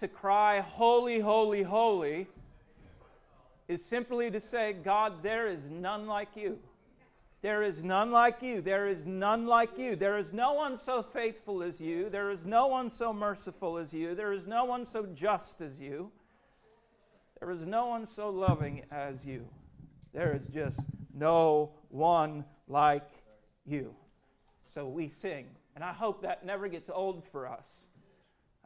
to cry, Holy, holy, holy, is simply to say, God, there is none like you. There is none like you. There is none like you. There is no one so faithful as you. There is no one so merciful as you. There is no one so just as you. There is no one so loving as you. There is just no one like you. So we sing. And I hope that never gets old for us.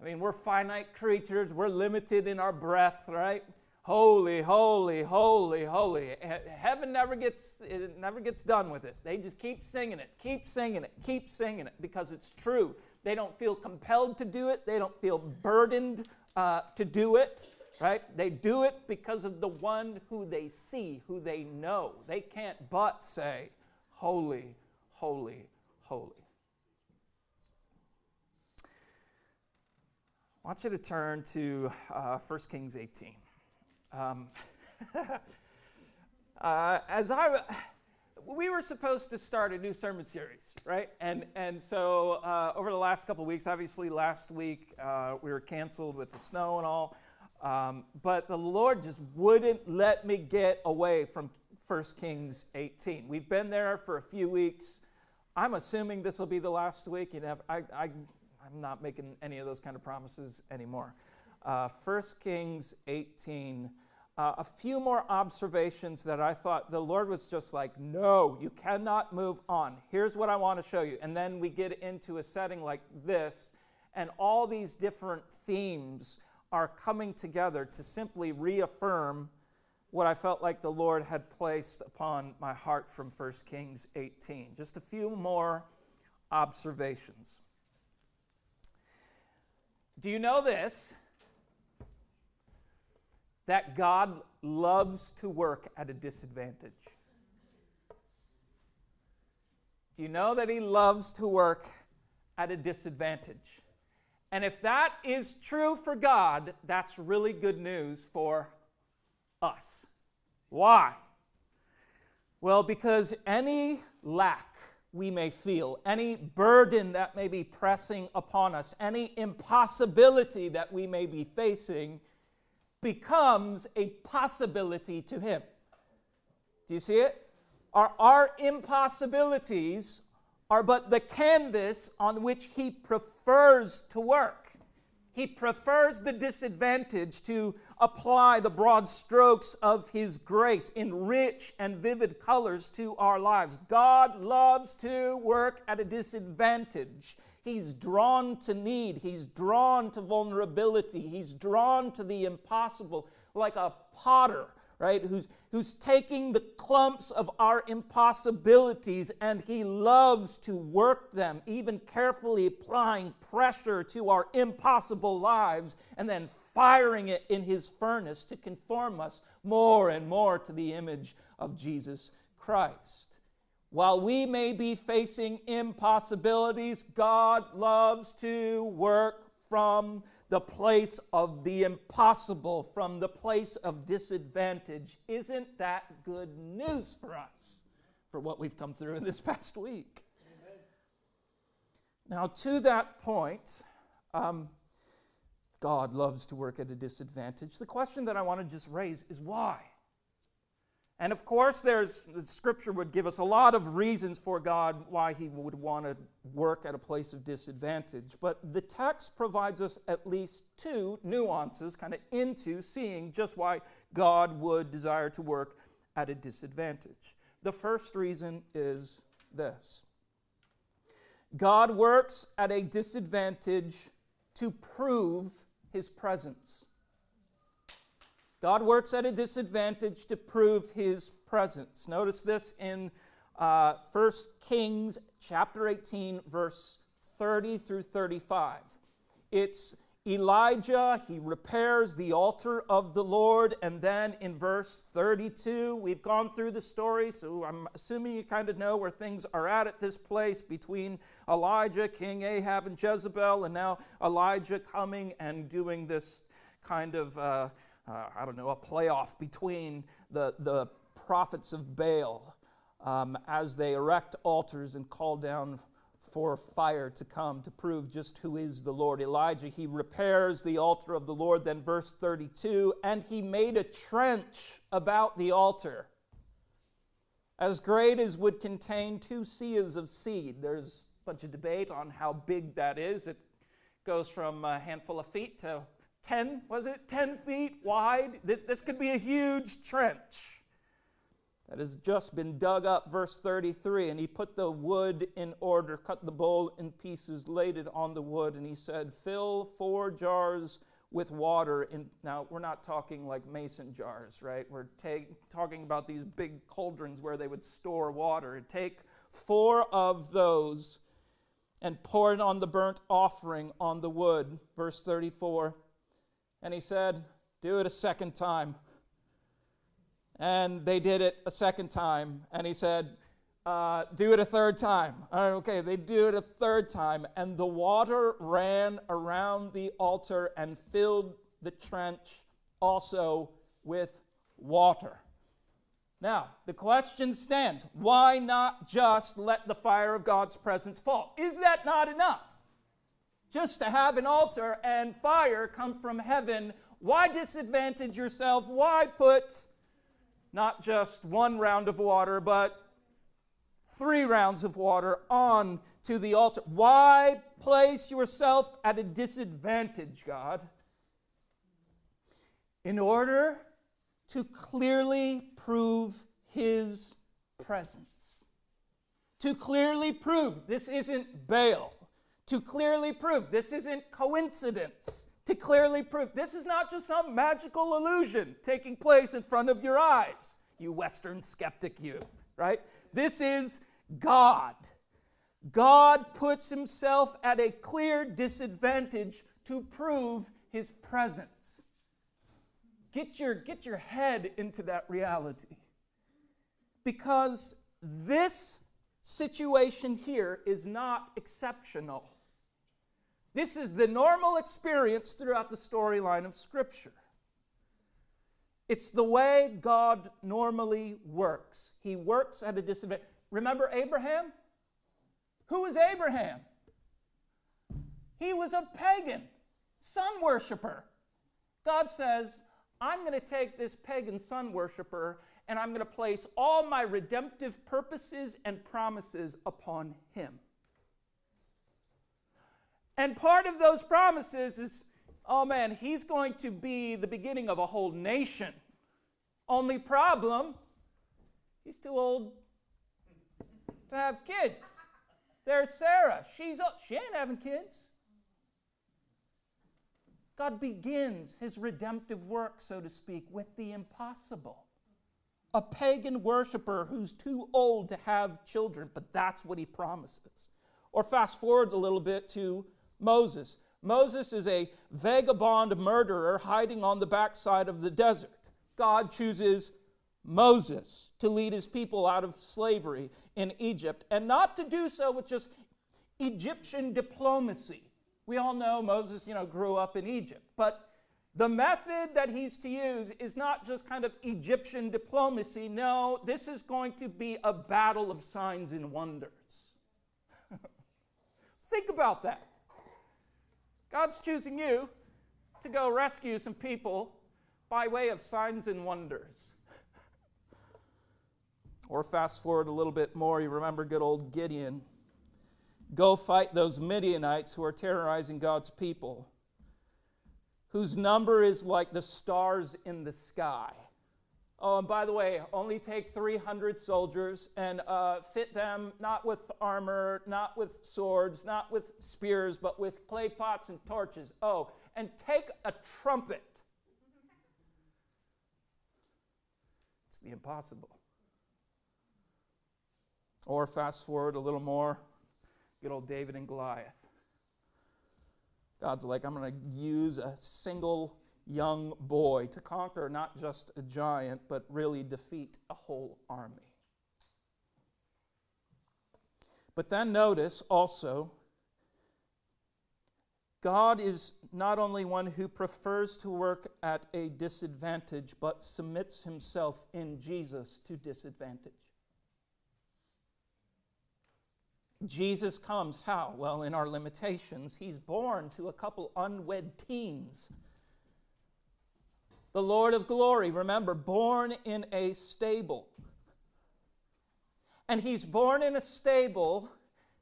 I mean, we're finite creatures, we're limited in our breath, right? Holy, holy, holy, holy. Heaven never gets it never gets done with it. They just keep singing it, keep singing it, keep singing it because it's true. They don't feel compelled to do it. They don't feel burdened uh, to do it, right? They do it because of the one who they see, who they know. They can't but say, Holy, holy, holy. I want you to turn to uh, 1 Kings 18. Um, uh, as I, we were supposed to start a new sermon series, right? And and so uh, over the last couple weeks, obviously last week uh, we were canceled with the snow and all, um, but the Lord just wouldn't let me get away from 1 Kings 18. We've been there for a few weeks. I'm assuming this will be the last week. You know, I, I, I'm not making any of those kind of promises anymore. Uh, 1 Kings 18 uh, a few more observations that I thought the Lord was just like, no, you cannot move on. Here's what I want to show you. And then we get into a setting like this, and all these different themes are coming together to simply reaffirm what I felt like the Lord had placed upon my heart from 1 Kings 18. Just a few more observations. Do you know this? that God loves to work at a disadvantage. Do you know that He loves to work at a disadvantage? And if that is true for God, that's really good news for us. Why? Well, because any lack we may feel, any burden that may be pressing upon us, any impossibility that we may be facing, becomes a possibility to him. Do you see it? Our, our impossibilities are but the canvas on which he prefers to work. He prefers the disadvantage to apply the broad strokes of His grace in rich and vivid colors to our lives. God loves to work at a disadvantage. He's drawn to need, He's drawn to vulnerability, He's drawn to the impossible, like a potter right? Who's, who's taking the clumps of our impossibilities and he loves to work them, even carefully applying pressure to our impossible lives and then firing it in his furnace to conform us more and more to the image of Jesus Christ. While we may be facing impossibilities, God loves to work from the place of the impossible, from the place of disadvantage. Isn't that good news for us for what we've come through in this past week? Amen. Now, to that point, um, God loves to work at a disadvantage. The question that I want to just raise is why? And of course, there's the scripture would give us a lot of reasons for God why he would want to work at a place of disadvantage. But the text provides us at least two nuances kind of into seeing just why God would desire to work at a disadvantage. The first reason is this God works at a disadvantage to prove his presence. God works at a disadvantage to prove his presence. Notice this in uh, 1 Kings chapter 18, verse 30 through 35. It's Elijah, he repairs the altar of the Lord, and then in verse 32, we've gone through the story, so I'm assuming you kind of know where things are at at this place between Elijah, King Ahab, and Jezebel, and now Elijah coming and doing this kind of. Uh, uh, I don't know, a playoff between the, the prophets of Baal um, as they erect altars and call down for fire to come to prove just who is the Lord. Elijah, he repairs the altar of the Lord. Then, verse 32 and he made a trench about the altar as great as would contain two seahs of seed. There's a bunch of debate on how big that is. It goes from a handful of feet to 10, was it? 10 feet wide. This, this could be a huge trench that has just been dug up. Verse 33 And he put the wood in order, cut the bowl in pieces, laid it on the wood, and he said, Fill four jars with water. In, now, we're not talking like mason jars, right? We're ta- talking about these big cauldrons where they would store water. Take four of those and pour it on the burnt offering on the wood. Verse 34. And he said, Do it a second time. And they did it a second time. And he said, uh, do it a third time. okay, they do it a third time, and the water ran around the altar and filled the trench also with water. Now, the question stands why not just let the fire of God's presence fall? Is that not enough? Just to have an altar and fire come from heaven, why disadvantage yourself? Why put not just one round of water, but three rounds of water on to the altar. Why place yourself at a disadvantage, God? In order to clearly prove His presence. To clearly prove this isn't Baal. To clearly prove this isn't coincidence. To clearly prove this is not just some magical illusion taking place in front of your eyes, you Western skeptic, you, right? This is God. God puts himself at a clear disadvantage to prove his presence. Get your, get your head into that reality. Because this situation here is not exceptional. This is the normal experience throughout the storyline of Scripture. It's the way God normally works. He works at a disadvantage. Remember Abraham? Who was Abraham? He was a pagan, sun worshiper. God says, I'm going to take this pagan sun worshiper and I'm going to place all my redemptive purposes and promises upon him. And part of those promises is oh man, he's going to be the beginning of a whole nation. Only problem, he's too old to have kids. There's Sarah. She's she ain't having kids. God begins his redemptive work, so to speak, with the impossible. A pagan worshiper who's too old to have children, but that's what he promises. Or fast forward a little bit to Moses. Moses is a vagabond murderer hiding on the backside of the desert. God chooses Moses to lead his people out of slavery in Egypt, and not to do so with just Egyptian diplomacy. We all know Moses, you know, grew up in Egypt, but the method that he's to use is not just kind of Egyptian diplomacy. No, this is going to be a battle of signs and wonders. Think about that. God's choosing you to go rescue some people by way of signs and wonders. Or fast forward a little bit more, you remember good old Gideon. Go fight those Midianites who are terrorizing God's people, whose number is like the stars in the sky. Oh, and by the way, only take 300 soldiers and uh, fit them not with armor, not with swords, not with spears, but with clay pots and torches. Oh, and take a trumpet. It's the impossible. Or fast forward a little more, good old David and Goliath. God's like, I'm going to use a single young boy to conquer not just a giant, but really defeat a whole army. But then notice also, God is not only one who prefers to work at a disadvantage, but submits himself in Jesus to disadvantage. Jesus comes how? Well, in our limitations, he's born to a couple unwed teens. The Lord of glory, remember, born in a stable. And he's born in a stable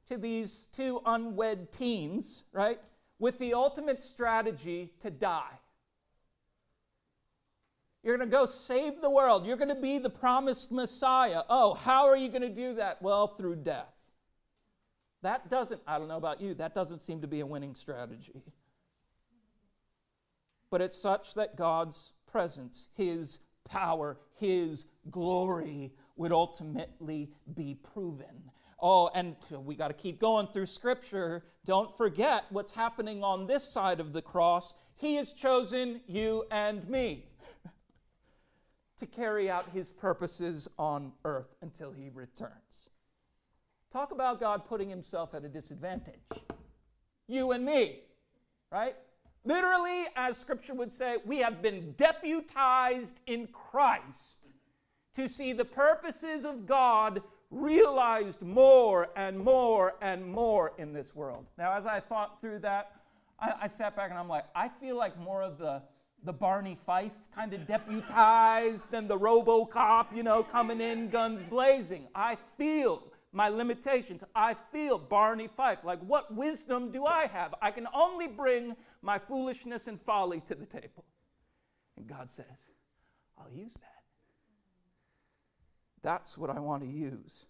to these two unwed teens, right? With the ultimate strategy to die. You're going to go save the world. You're going to be the promised Messiah. Oh, how are you going to do that? Well, through death. That doesn't, I don't know about you, that doesn't seem to be a winning strategy. But it's such that God's presence, His power, His glory would ultimately be proven. Oh, and we got to keep going through Scripture. Don't forget what's happening on this side of the cross. He has chosen you and me to carry out His purposes on earth until He returns. Talk about God putting himself at a disadvantage. You and me, right? Literally, as scripture would say, we have been deputized in Christ to see the purposes of God realized more and more and more in this world. Now, as I thought through that, I, I sat back and I'm like, I feel like more of the the Barney Fife kind of deputized than the RoboCop, you know, coming in guns blazing. I feel my limitations. I feel Barney Fife. Like, what wisdom do I have? I can only bring my foolishness and folly to the table. And God says, I'll use that. That's what I want to use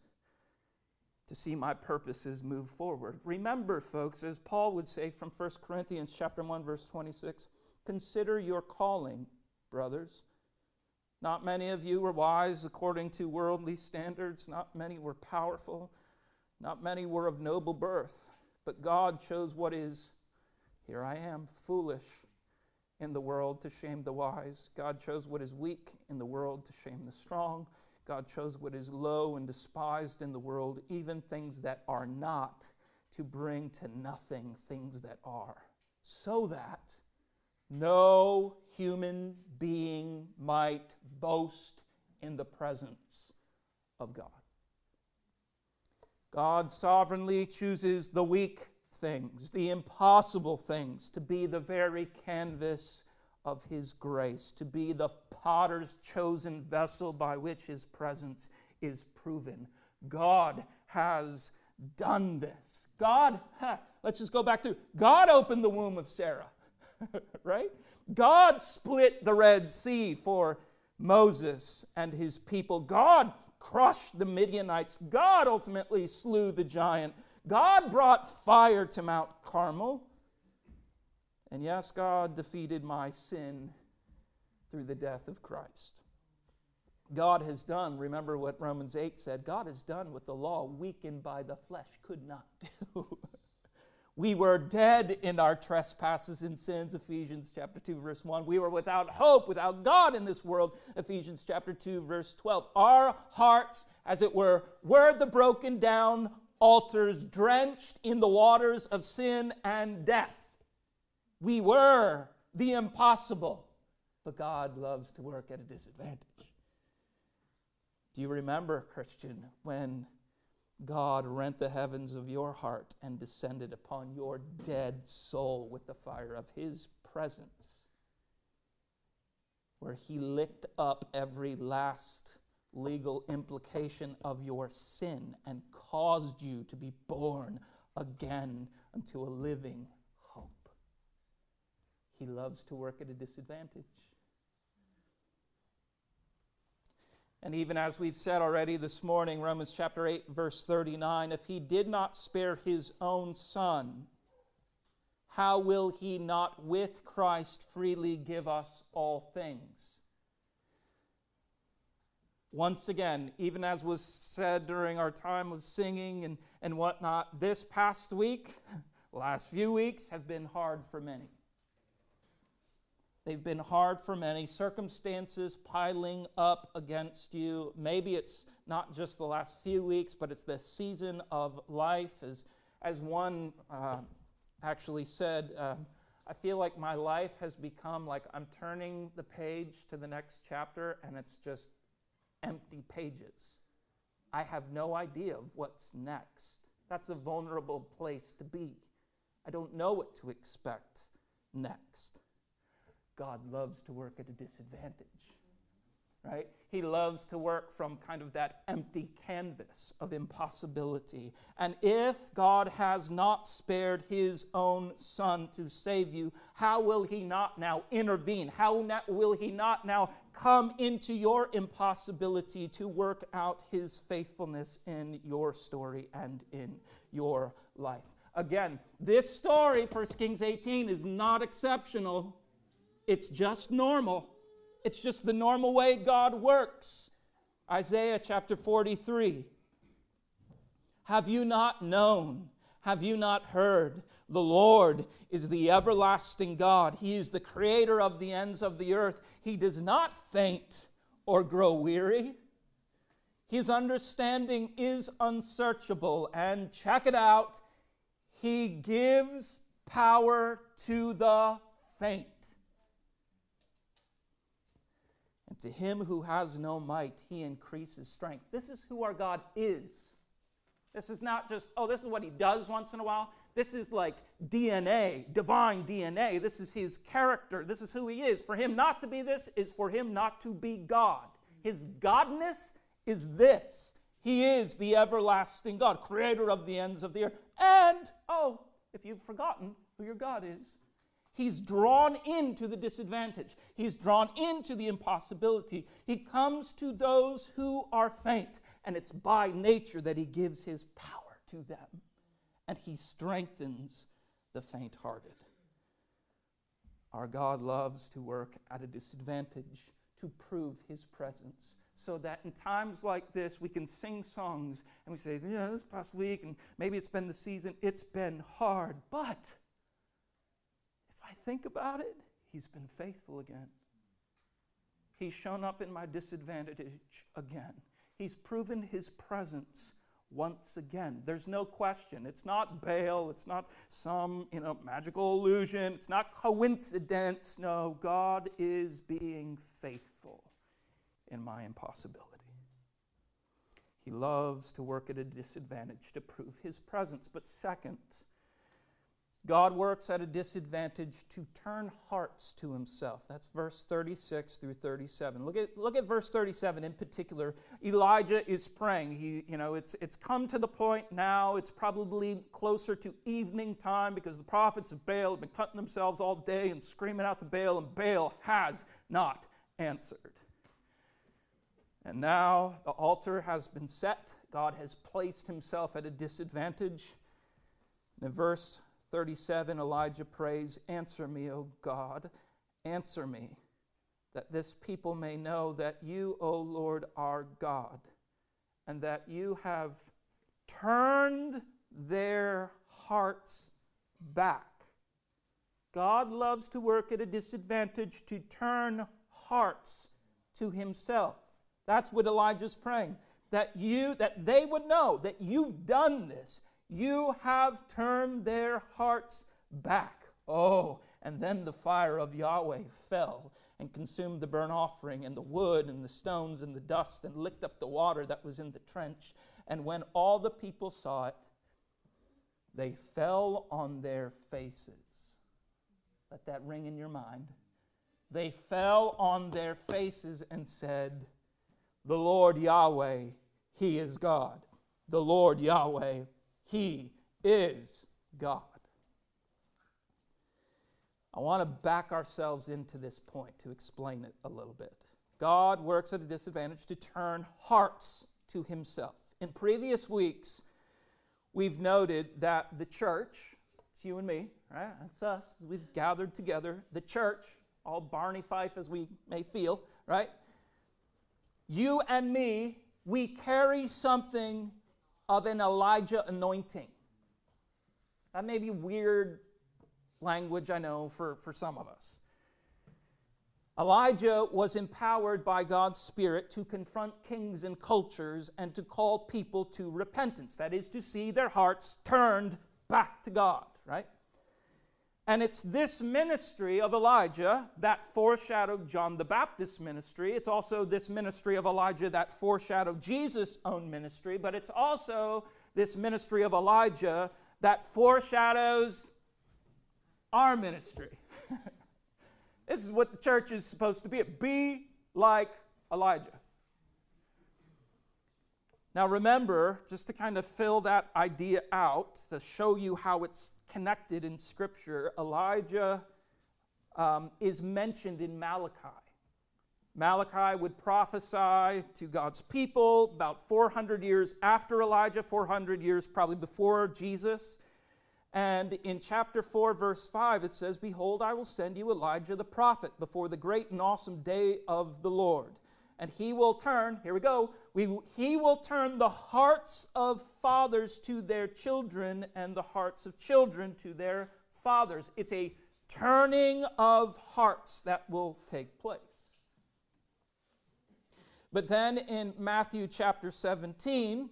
to see my purposes move forward. Remember, folks, as Paul would say from 1 Corinthians chapter 1 verse 26, consider your calling, brothers. Not many of you were wise according to worldly standards. Not many were powerful. Not many were of noble birth. But God chose what is, here I am, foolish in the world to shame the wise. God chose what is weak in the world to shame the strong. God chose what is low and despised in the world, even things that are not, to bring to nothing things that are, so that no human being might boast in the presence of God. God sovereignly chooses the weak things, the impossible things, to be the very canvas of His grace, to be the potter's chosen vessel by which His presence is proven. God has done this. God, let's just go back to God opened the womb of Sarah. right? God split the Red Sea for Moses and his people. God crushed the Midianites. God ultimately slew the giant. God brought fire to Mount Carmel. And yes, God defeated my sin through the death of Christ. God has done, remember what Romans 8 said, God has done what the law, weakened by the flesh, could not do. We were dead in our trespasses and sins, Ephesians chapter 2, verse 1. We were without hope, without God in this world, Ephesians chapter 2, verse 12. Our hearts, as it were, were the broken down altars drenched in the waters of sin and death. We were the impossible, but God loves to work at a disadvantage. Do you remember, Christian, when God rent the heavens of your heart and descended upon your dead soul with the fire of his presence, where he licked up every last legal implication of your sin and caused you to be born again unto a living hope. He loves to work at a disadvantage. And even as we've said already this morning, Romans chapter 8, verse 39 if he did not spare his own son, how will he not with Christ freely give us all things? Once again, even as was said during our time of singing and, and whatnot, this past week, last few weeks, have been hard for many. They've been hard for many, circumstances piling up against you. Maybe it's not just the last few weeks, but it's the season of life. As, as one uh, actually said, uh, I feel like my life has become like I'm turning the page to the next chapter and it's just empty pages. I have no idea of what's next. That's a vulnerable place to be. I don't know what to expect next. God loves to work at a disadvantage right? He loves to work from kind of that empty canvas of impossibility. And if God has not spared his own son to save you, how will he not now intervene? How will he not now come into your impossibility to work out his faithfulness in your story and in your life? Again, this story, 1 Kings 18, is not exceptional. It's just normal. It's just the normal way God works. Isaiah chapter 43. Have you not known? Have you not heard? The Lord is the everlasting God. He is the creator of the ends of the earth. He does not faint or grow weary. His understanding is unsearchable. And check it out, He gives power to the faint. And to him who has no might, he increases strength. This is who our God is. This is not just, oh, this is what he does once in a while. This is like DNA, divine DNA. This is his character. This is who he is. For him not to be this is for him not to be God. His godness is this. He is the everlasting God, creator of the ends of the earth. And, oh, if you've forgotten who your God is, He's drawn into the disadvantage. He's drawn into the impossibility. He comes to those who are faint, and it's by nature that he gives his power to them, and he strengthens the faint hearted. Our God loves to work at a disadvantage to prove his presence so that in times like this we can sing songs and we say, Yeah, this past week, and maybe it's been the season, it's been hard, but think about it, He's been faithful again. He's shown up in my disadvantage again. He's proven His presence once again. There's no question. It's not Baal. It's not some you know magical illusion. It's not coincidence. No, God is being faithful in my impossibility. He loves to work at a disadvantage to prove his presence. But second, God works at a disadvantage to turn hearts to himself. That's verse 36 through 37. Look at, look at verse 37 in particular. Elijah is praying. He, you know, it's, it's come to the point now, it's probably closer to evening time because the prophets of Baal have been cutting themselves all day and screaming out to Baal, and Baal has not answered. And now the altar has been set. God has placed himself at a disadvantage. in verse 37, Elijah prays, Answer me, O God, answer me, that this people may know that you, O Lord, are God, and that you have turned their hearts back. God loves to work at a disadvantage to turn hearts to himself. That's what Elijah's praying. That you that they would know that you've done this you have turned their hearts back. Oh, and then the fire of Yahweh fell and consumed the burnt offering and the wood and the stones and the dust and licked up the water that was in the trench. And when all the people saw it, they fell on their faces. Let that ring in your mind. They fell on their faces and said, The Lord Yahweh, He is God. The Lord Yahweh, he is God. I want to back ourselves into this point to explain it a little bit. God works at a disadvantage to turn hearts to Himself. In previous weeks, we've noted that the church, it's you and me, right? That's us. We've gathered together. The church, all Barney Fife as we may feel, right? You and me, we carry something of an Elijah anointing. That may be weird language, I know, for, for some of us. Elijah was empowered by God's Spirit to confront kings and cultures and to call people to repentance. That is, to see their hearts turned back to God, right? And it's this ministry of Elijah that foreshadowed John the Baptist's ministry. It's also this ministry of Elijah that foreshadowed Jesus' own ministry, but it's also this ministry of Elijah that foreshadows our ministry. this is what the church is supposed to be be like Elijah. Now, remember, just to kind of fill that idea out, to show you how it's connected in Scripture, Elijah um, is mentioned in Malachi. Malachi would prophesy to God's people about 400 years after Elijah, 400 years probably before Jesus. And in chapter 4, verse 5, it says, Behold, I will send you Elijah the prophet before the great and awesome day of the Lord and he will turn, here we go, we, he will turn the hearts of fathers to their children and the hearts of children to their fathers. It's a turning of hearts that will take place. But then in Matthew chapter 17,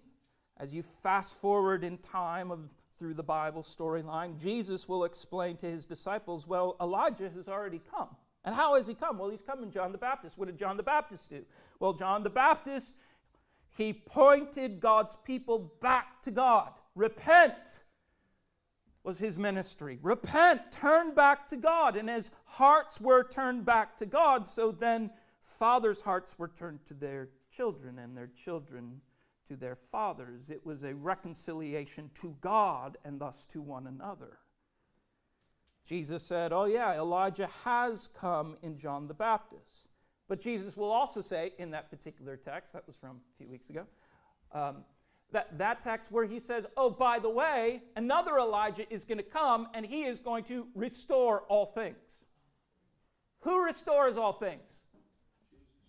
as you fast forward in time of, through the Bible storyline, Jesus will explain to his disciples, well, Elijah has already come. And how has he come? Well, he's come in John the Baptist. What did John the Baptist do? Well, John the Baptist, he pointed God's people back to God. Repent was his ministry. Repent, turn back to God. And as hearts were turned back to God, so then fathers' hearts were turned to their children and their children to their fathers. It was a reconciliation to God and thus to one another. Jesus said, Oh, yeah, Elijah has come in John the Baptist. But Jesus will also say in that particular text, that was from a few weeks ago, um, that, that text where he says, Oh, by the way, another Elijah is going to come and he is going to restore all things. Who restores all things?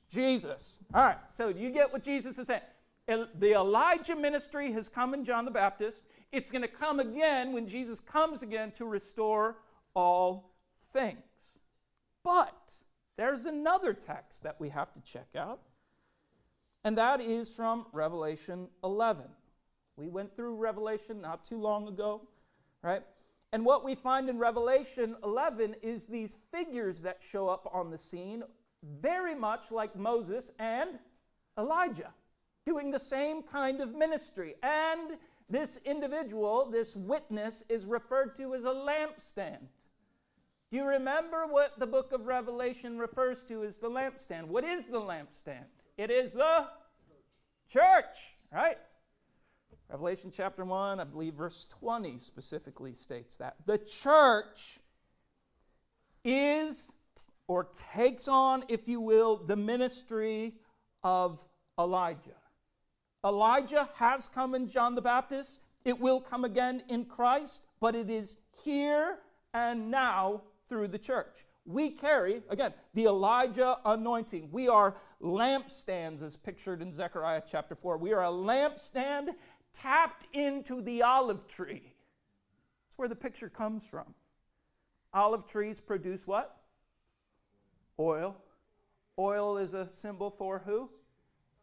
Jesus. All right, so you get what Jesus is saying. The Elijah ministry has come in John the Baptist. It's going to come again when Jesus comes again to restore all things. But there's another text that we have to check out, and that is from Revelation 11. We went through Revelation not too long ago, right? And what we find in Revelation 11 is these figures that show up on the scene, very much like Moses and Elijah, doing the same kind of ministry. And this individual, this witness, is referred to as a lampstand. Do you remember what the book of Revelation refers to as the lampstand? What is the lampstand? It is the church, right? Revelation chapter 1, I believe verse 20 specifically states that. The church is or takes on, if you will, the ministry of Elijah. Elijah has come in John the Baptist. It will come again in Christ, but it is here and now through the church. We carry, again, the Elijah anointing. We are lampstands, as pictured in Zechariah chapter 4. We are a lampstand tapped into the olive tree. That's where the picture comes from. Olive trees produce what? Oil. Oil is a symbol for who?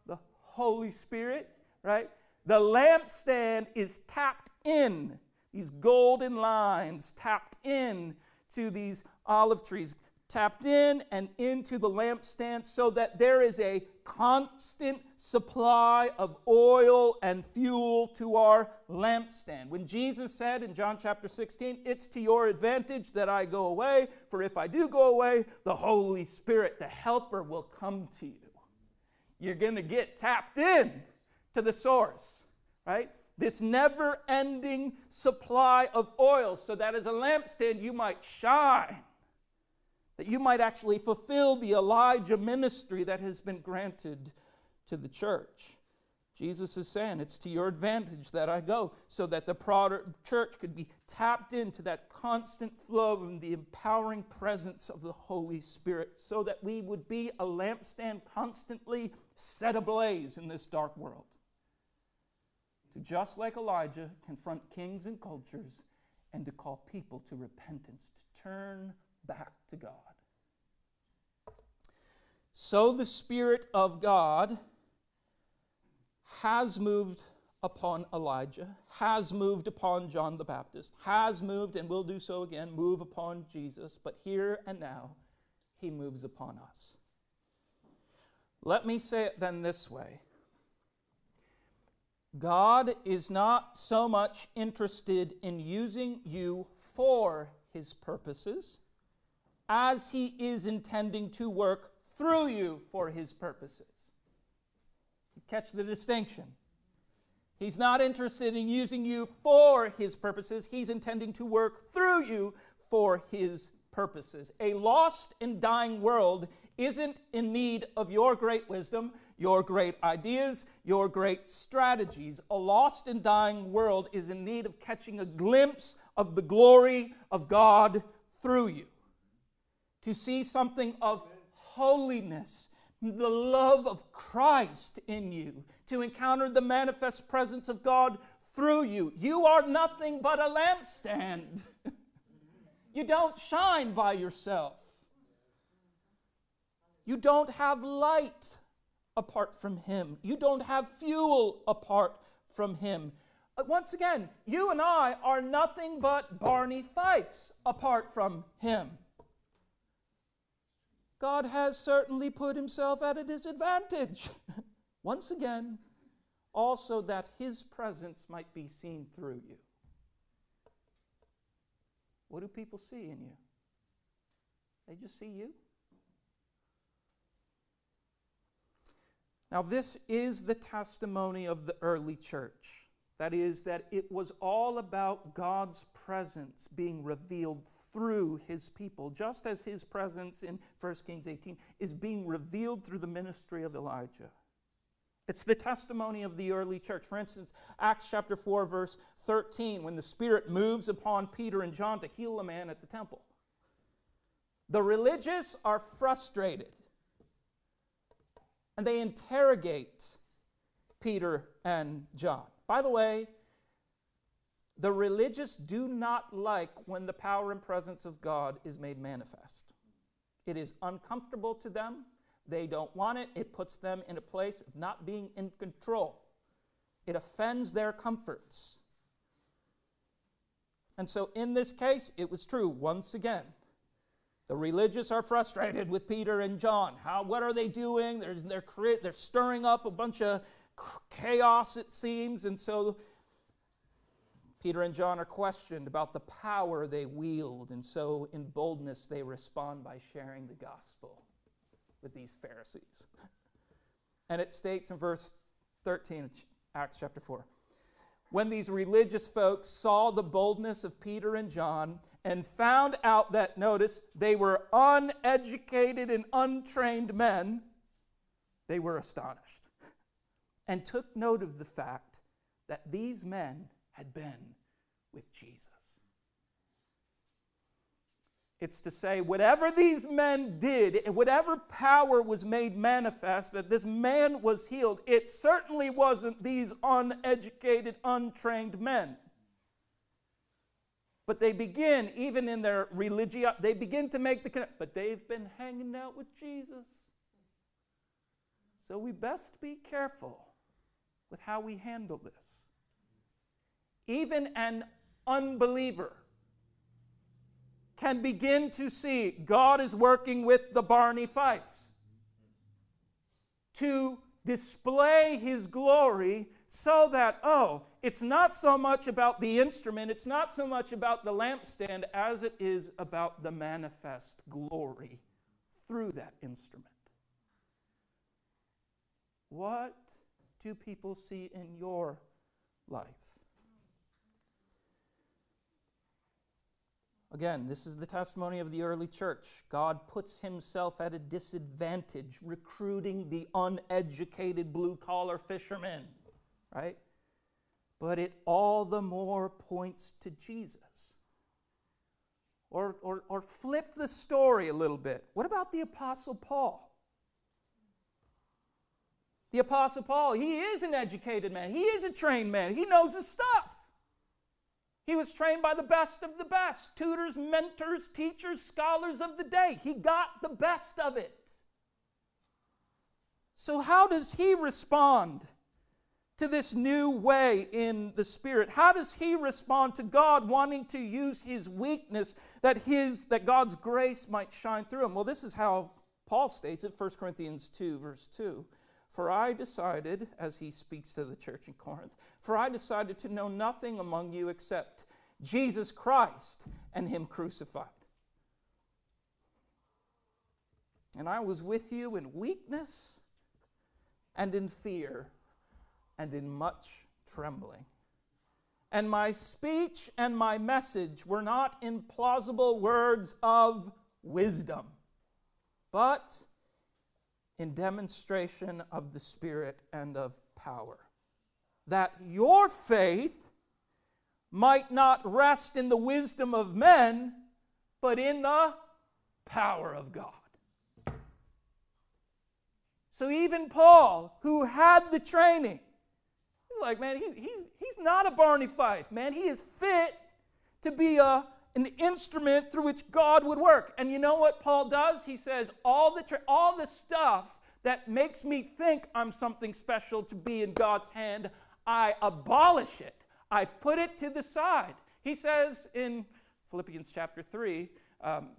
The Holy Spirit, right? The lampstand is tapped in. These golden lines tapped in to these olive trees, tapped in and into the lampstand so that there is a constant supply of oil and fuel to our lampstand. When Jesus said in John chapter 16, It's to your advantage that I go away, for if I do go away, the Holy Spirit, the Helper, will come to you. You're going to get tapped in to the source, right? This never ending supply of oil, so that as a lampstand you might shine, that you might actually fulfill the Elijah ministry that has been granted to the church. Jesus is saying, It's to your advantage that I go, so that the church could be tapped into that constant flow and the empowering presence of the Holy Spirit, so that we would be a lampstand constantly set ablaze in this dark world to just like Elijah confront kings and cultures and to call people to repentance, to turn back to God. So the Spirit of God has moved upon Elijah, has moved upon John the Baptist, has moved and will do so again, move upon Jesus, but here and now, he moves upon us. Let me say it then this way God is not so much interested in using you for his purposes as he is intending to work through you for his purposes. Catch the distinction. He's not interested in using you for his purposes, he's intending to work through you for his purposes. A lost and dying world isn't in need of your great wisdom, your great ideas, your great strategies. A lost and dying world is in need of catching a glimpse of the glory of God through you. To see something of holiness, the love of Christ in you, to encounter the manifest presence of God through you. You are nothing but a lampstand. you don't shine by yourself. You don't have light apart from Him. You don't have fuel apart from Him. Uh, once again, you and I are nothing but Barney Fifes apart from Him. God has certainly put Himself at a disadvantage. Once again, also that His presence might be seen through you. What do people see in you? They just see you. Now, this is the testimony of the early church. That is, that it was all about God's presence being revealed through his people, just as his presence in 1 Kings 18 is being revealed through the ministry of Elijah. It's the testimony of the early church. For instance, Acts chapter 4, verse 13, when the Spirit moves upon Peter and John to heal a man at the temple. The religious are frustrated and they interrogate Peter and John. By the way, the religious do not like when the power and presence of God is made manifest. It is uncomfortable to them. They don't want it. It puts them in a place of not being in control. It offends their comforts. And so, in this case, it was true once again. The religious are frustrated with Peter and John. How, what are they doing? There's, they're, they're stirring up a bunch of chaos, it seems. And so Peter and John are questioned about the power they wield. And so, in boldness, they respond by sharing the gospel with these Pharisees. And it states in verse 13 Acts chapter 4 when these religious folks saw the boldness of Peter and John and found out that, notice, they were uneducated and untrained men, they were astonished and took note of the fact that these men had been with Jesus. It's to say, whatever these men did, whatever power was made manifest, that this man was healed, it certainly wasn't these uneducated, untrained men. But they begin, even in their religion, they begin to make the connection. But they've been hanging out with Jesus. So we best be careful with how we handle this. Even an unbeliever can begin to see God is working with the Barney Fifes to display his glory so that, oh, it's not so much about the instrument, it's not so much about the lampstand as it is about the manifest glory through that instrument. What do people see in your life? Again, this is the testimony of the early church. God puts himself at a disadvantage recruiting the uneducated blue collar fishermen, right? But it all the more points to Jesus. Or, or, or flip the story a little bit. What about the Apostle Paul? The Apostle Paul, he is an educated man, he is a trained man, he knows his stuff. He was trained by the best of the best tutors, mentors, teachers, scholars of the day. He got the best of it. So, how does he respond to this new way in the Spirit? How does he respond to God wanting to use his weakness that, his, that God's grace might shine through him? Well, this is how Paul states it 1 Corinthians 2, verse 2. For I decided, as he speaks to the church in Corinth, for I decided to know nothing among you except Jesus Christ and Him crucified. And I was with you in weakness and in fear and in much trembling. And my speech and my message were not in plausible words of wisdom, but in demonstration of the Spirit and of power, that your faith might not rest in the wisdom of men, but in the power of God. So even Paul, who had the training, he's like, man, he, he, he's not a Barney Fife, man. He is fit to be a, an instrument through which God would work. And you know what Paul does? He says, all the, tra- all the stuff that makes me think I'm something special to be in God's hand, I abolish it. I put it to the side. He says in Philippians chapter 3, um,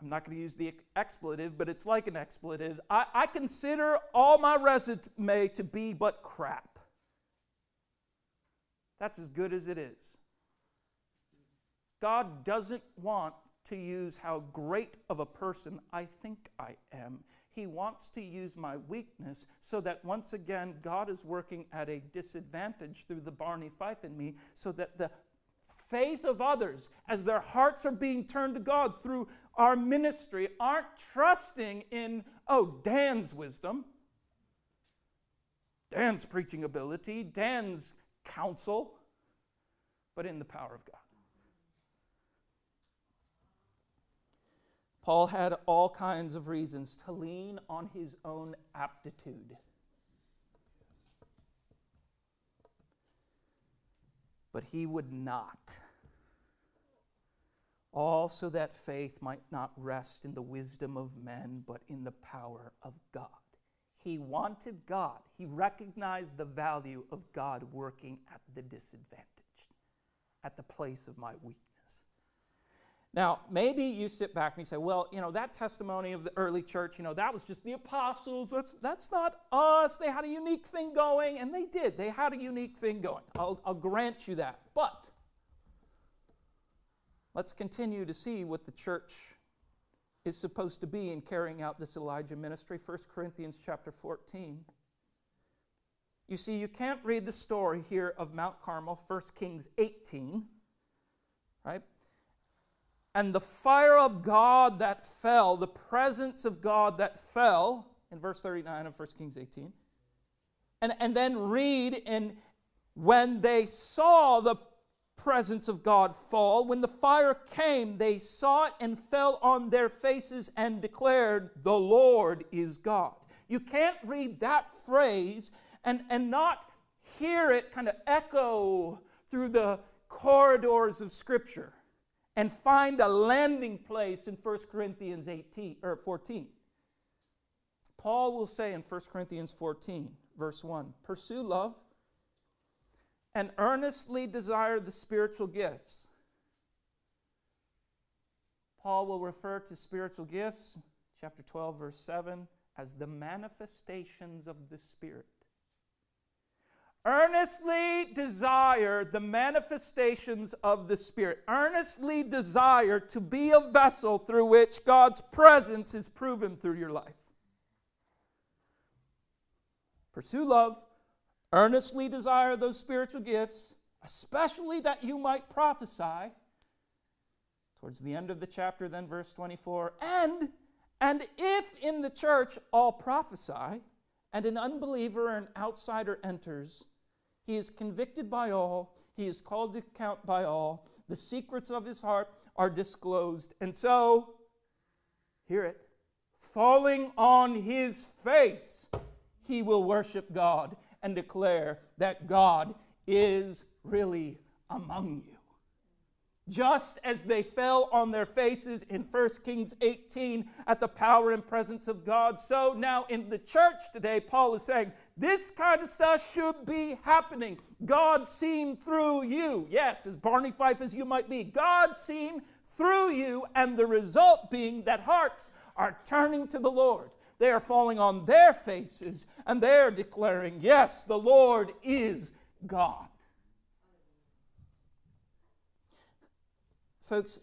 I'm not going to use the expletive, but it's like an expletive. I, I consider all my resume to be but crap. That's as good as it is. God doesn't want to use how great of a person I think I am. He wants to use my weakness so that once again, God is working at a disadvantage through the Barney Fife in me so that the faith of others, as their hearts are being turned to God through our ministry, aren't trusting in, oh, Dan's wisdom, Dan's preaching ability, Dan's counsel, but in the power of God. Paul had all kinds of reasons to lean on his own aptitude. But he would not. All so that faith might not rest in the wisdom of men, but in the power of God. He wanted God. He recognized the value of God working at the disadvantage, at the place of my weakness. Now, maybe you sit back and you say, well, you know, that testimony of the early church, you know, that was just the apostles. That's, that's not us. They had a unique thing going, and they did. They had a unique thing going. I'll, I'll grant you that. But let's continue to see what the church is supposed to be in carrying out this Elijah ministry. 1 Corinthians chapter 14. You see, you can't read the story here of Mount Carmel, 1 Kings 18, right? And the fire of God that fell, the presence of God that fell, in verse 39 of 1 Kings 18. And, and then read in when they saw the presence of God fall, when the fire came, they saw it and fell on their faces and declared, The Lord is God. You can't read that phrase and, and not hear it kind of echo through the corridors of Scripture and find a landing place in 1 Corinthians 18 or 14. Paul will say in 1 Corinthians 14, verse 1, pursue love and earnestly desire the spiritual gifts. Paul will refer to spiritual gifts, chapter 12, verse 7, as the manifestations of the Spirit earnestly desire the manifestations of the Spirit, earnestly desire to be a vessel through which God's presence is proven through your life. Pursue love, earnestly desire those spiritual gifts, especially that you might prophesy. Towards the end of the chapter, then, verse 24, and and if in the church all prophesy, and an unbeliever or an outsider enters, he is convicted by all, he is called to account by all. The secrets of his heart are disclosed. And so, hear it, falling on his face, he will worship God and declare that God is really among you. Just as they fell on their faces in 1 Kings 18 at the power and presence of God, so now in the church today, Paul is saying this kind of stuff should be happening. God seen through you. Yes, as Barney Fife as you might be, God seen through you, and the result being that hearts are turning to the Lord, they are falling on their faces and they're declaring, Yes, the Lord is God. Folks,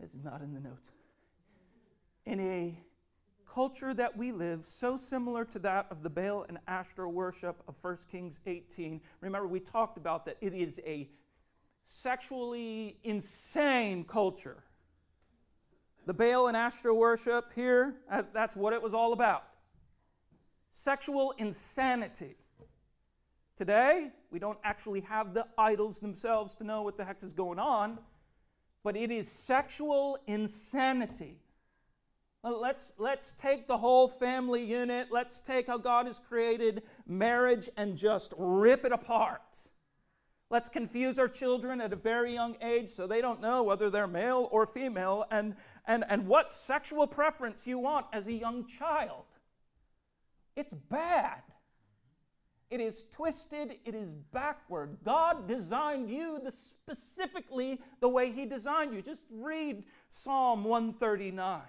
this is not in the notes. In a culture that we live, so similar to that of the Baal and Ashtoreth worship of 1 Kings 18, remember we talked about that it is a sexually insane culture. The Baal and Ashtoreth worship here, uh, that's what it was all about. Sexual insanity. Today, we don't actually have the idols themselves to know what the heck is going on, but it is sexual insanity. Let's, let's take the whole family unit, let's take how God has created marriage and just rip it apart. Let's confuse our children at a very young age so they don't know whether they're male or female and, and, and what sexual preference you want as a young child. It's bad. It is twisted, it is backward. God designed you the, specifically the way He designed you. Just read Psalm 139.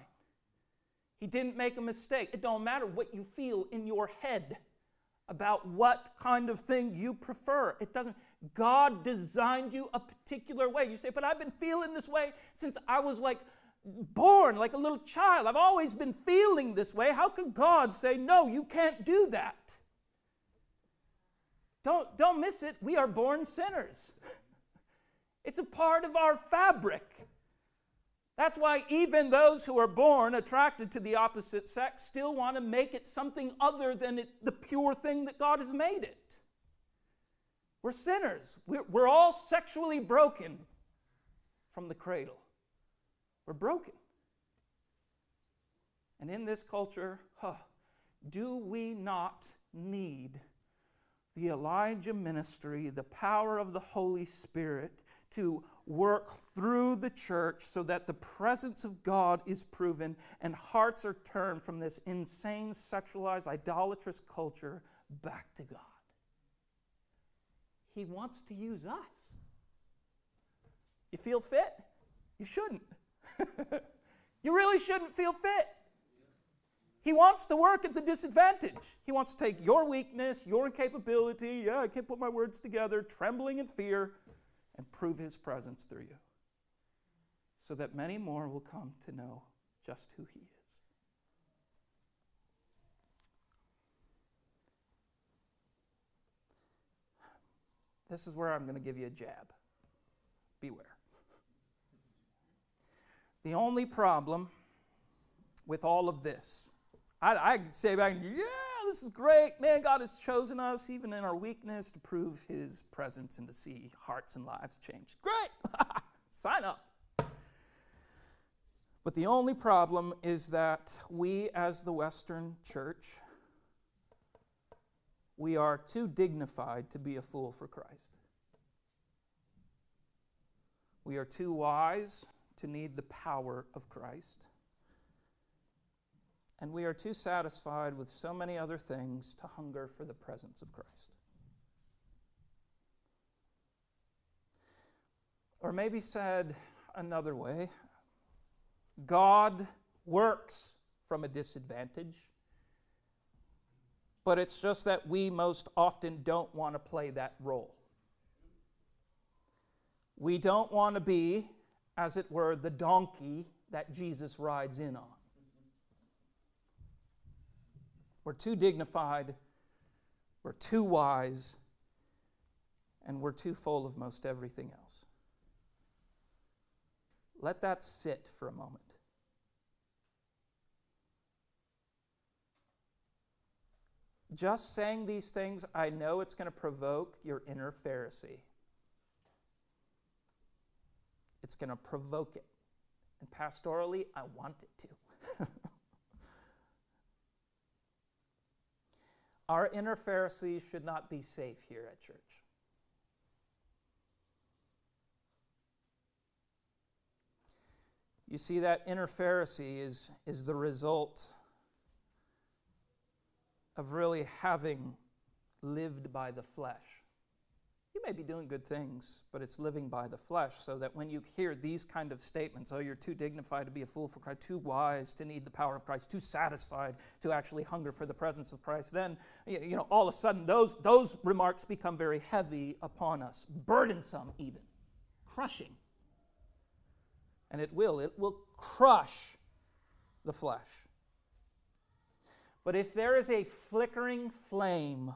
He didn't make a mistake. It don't matter what you feel in your head about what kind of thing you prefer. It doesn't. God designed you a particular way. You say, but I've been feeling this way since I was like born, like a little child. I've always been feeling this way. How could God say, no, you can't do that? Don't, don't miss it. We are born sinners. It's a part of our fabric. That's why even those who are born attracted to the opposite sex still want to make it something other than it, the pure thing that God has made it. We're sinners. We're, we're all sexually broken from the cradle. We're broken. And in this culture, huh, do we not need the Elijah ministry, the power of the Holy Spirit to work through the church so that the presence of God is proven and hearts are turned from this insane, sexualized, idolatrous culture back to God. He wants to use us. You feel fit? You shouldn't. you really shouldn't feel fit. He wants to work at the disadvantage. He wants to take your weakness, your incapability, yeah, I can't put my words together, trembling in fear, and prove his presence through you. So that many more will come to know just who he is. This is where I'm going to give you a jab. Beware. The only problem with all of this I, I say back, yeah, this is great. Man, God has chosen us, even in our weakness, to prove his presence and to see hearts and lives change. Great! Sign up. But the only problem is that we, as the Western church, we are too dignified to be a fool for Christ. We are too wise to need the power of Christ. And we are too satisfied with so many other things to hunger for the presence of Christ. Or maybe said another way God works from a disadvantage, but it's just that we most often don't want to play that role. We don't want to be, as it were, the donkey that Jesus rides in on. We're too dignified, we're too wise, and we're too full of most everything else. Let that sit for a moment. Just saying these things, I know it's going to provoke your inner Pharisee. It's going to provoke it. And pastorally, I want it to. Our inner Pharisees should not be safe here at church. You see, that inner Pharisee is, is the result of really having lived by the flesh. You may be doing good things, but it's living by the flesh, so that when you hear these kind of statements, oh, you're too dignified to be a fool for Christ, too wise to need the power of Christ, too satisfied to actually hunger for the presence of Christ, then, you know, all of a sudden those, those remarks become very heavy upon us, burdensome even, crushing. And it will, it will crush the flesh. But if there is a flickering flame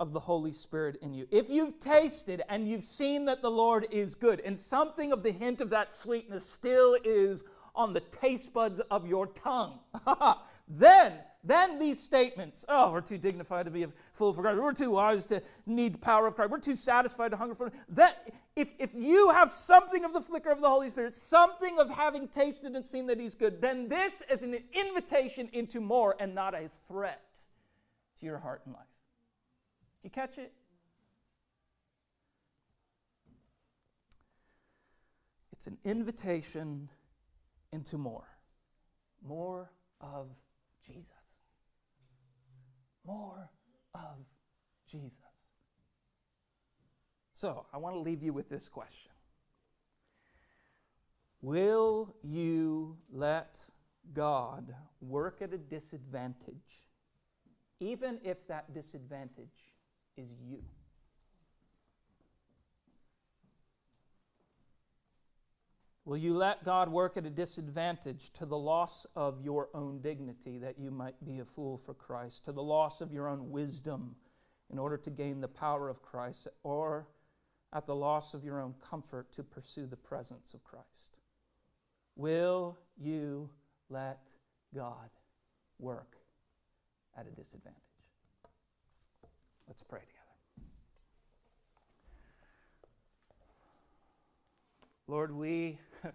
of the Holy Spirit in you. If you've tasted and you've seen that the Lord is good, and something of the hint of that sweetness still is on the taste buds of your tongue, then, then these statements, oh, we're too dignified to be fool for God, we're too wise to need the power of Christ, we're too satisfied to hunger for that. If, if you have something of the flicker of the Holy Spirit, something of having tasted and seen that He's good, then this is an invitation into more and not a threat to your heart and life. Do you catch it? It's an invitation into more. More of Jesus. More of Jesus. So, I want to leave you with this question Will you let God work at a disadvantage, even if that disadvantage is you. Will you let God work at a disadvantage to the loss of your own dignity that you might be a fool for Christ, to the loss of your own wisdom in order to gain the power of Christ, or at the loss of your own comfort to pursue the presence of Christ? Will you let God work at a disadvantage? Let's pray together. Lord, we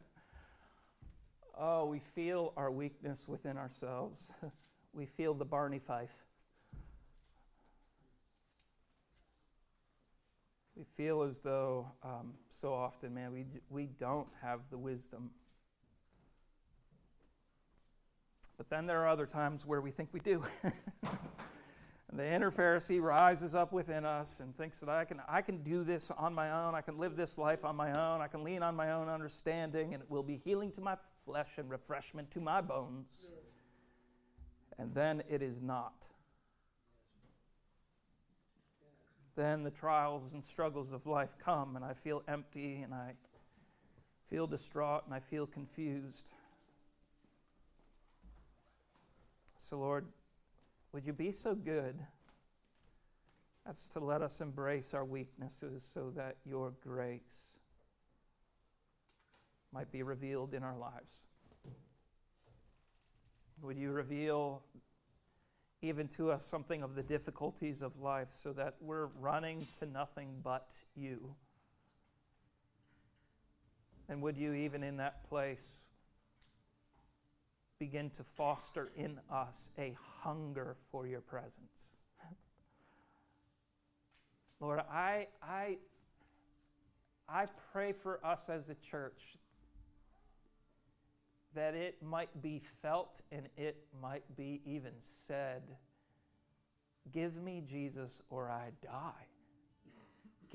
oh, we feel our weakness within ourselves. we feel the Barney Fife. We feel as though um, so often, man, we, we don't have the wisdom. But then there are other times where we think we do. The inner Pharisee rises up within us and thinks that I can, I can do this on my own. I can live this life on my own. I can lean on my own understanding, and it will be healing to my flesh and refreshment to my bones. And then it is not. Then the trials and struggles of life come, and I feel empty, and I feel distraught, and I feel confused. So, Lord, would you be so good as to let us embrace our weaknesses so that your grace might be revealed in our lives? Would you reveal even to us something of the difficulties of life so that we're running to nothing but you? And would you, even in that place, begin to foster in us a hunger for your presence. Lord, I, I, I pray for us as a church that it might be felt and it might be even said Give me Jesus or I die.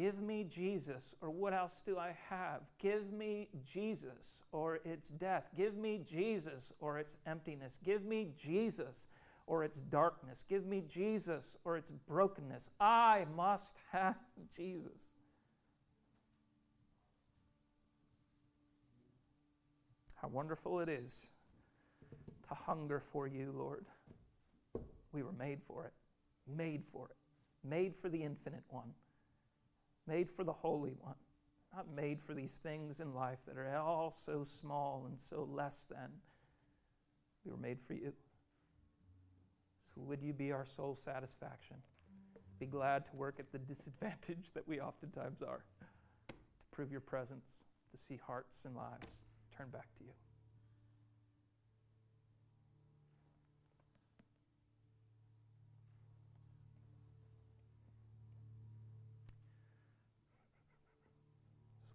Give me Jesus, or what else do I have? Give me Jesus, or it's death. Give me Jesus, or it's emptiness. Give me Jesus, or it's darkness. Give me Jesus, or it's brokenness. I must have Jesus. How wonderful it is to hunger for you, Lord. We were made for it, made for it, made for the infinite one made for the Holy One, not made for these things in life that are all so small and so less than. We were made for you. So, would you be our sole satisfaction? Be glad to work at the disadvantage that we oftentimes are, to prove your presence, to see hearts and lives turn back to you.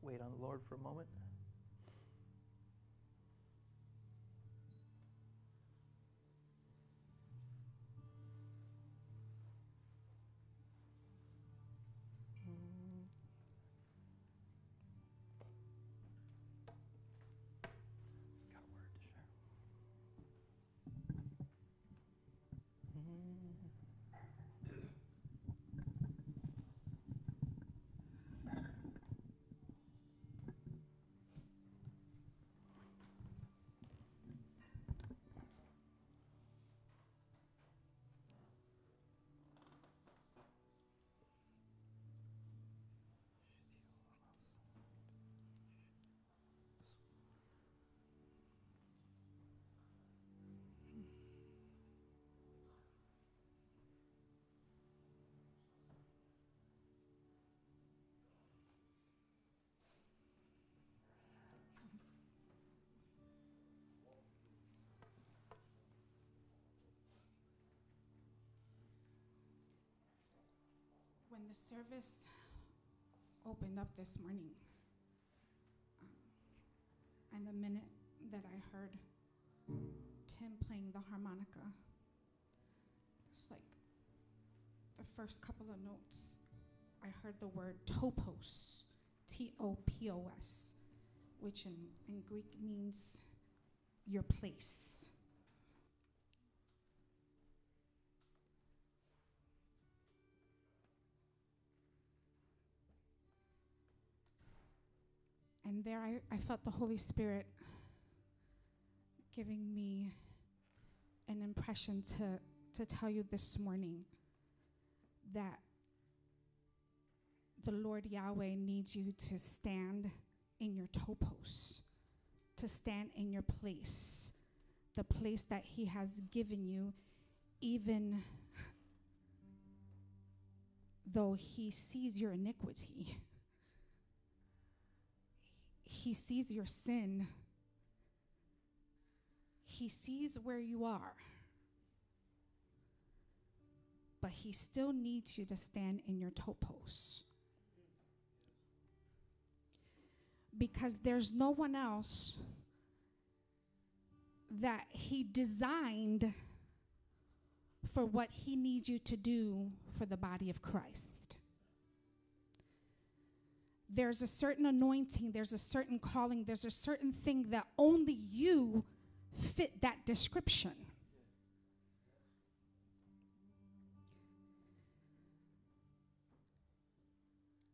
Wait on the Lord for a moment. The service opened up this morning, um, and the minute that I heard Tim playing the harmonica, it's like the first couple of notes, I heard the word topos, T O P O S, which in, in Greek means your place. And there I, I felt the Holy Spirit giving me an impression to, to tell you this morning that the Lord Yahweh needs you to stand in your topos, to stand in your place, the place that He has given you, even though He sees your iniquity. He sees your sin. He sees where you are. But he still needs you to stand in your topos. Because there's no one else that he designed for what he needs you to do for the body of Christ there's a certain anointing, there's a certain calling, there's a certain thing that only you fit that description.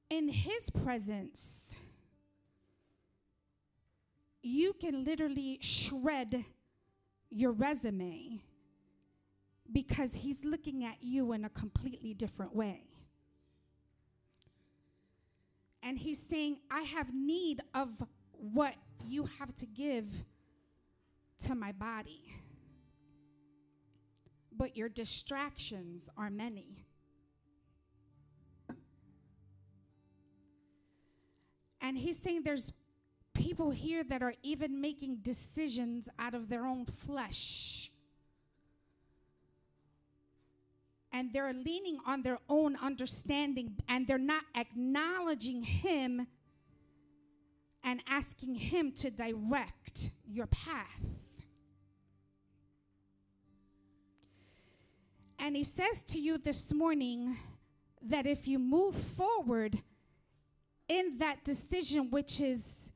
In his presence, you can literally shred your resume because he's looking at you in a completely different way. And he's saying, I have need of what you have to give to my body. But your distractions are many. And he's saying there's people here that are even making decisions out of their own flesh and they're leaning on their own understanding and they're not acknowledging Him and asking Him to direct your path. And He says to you this morning that if you move forward in that decision, which is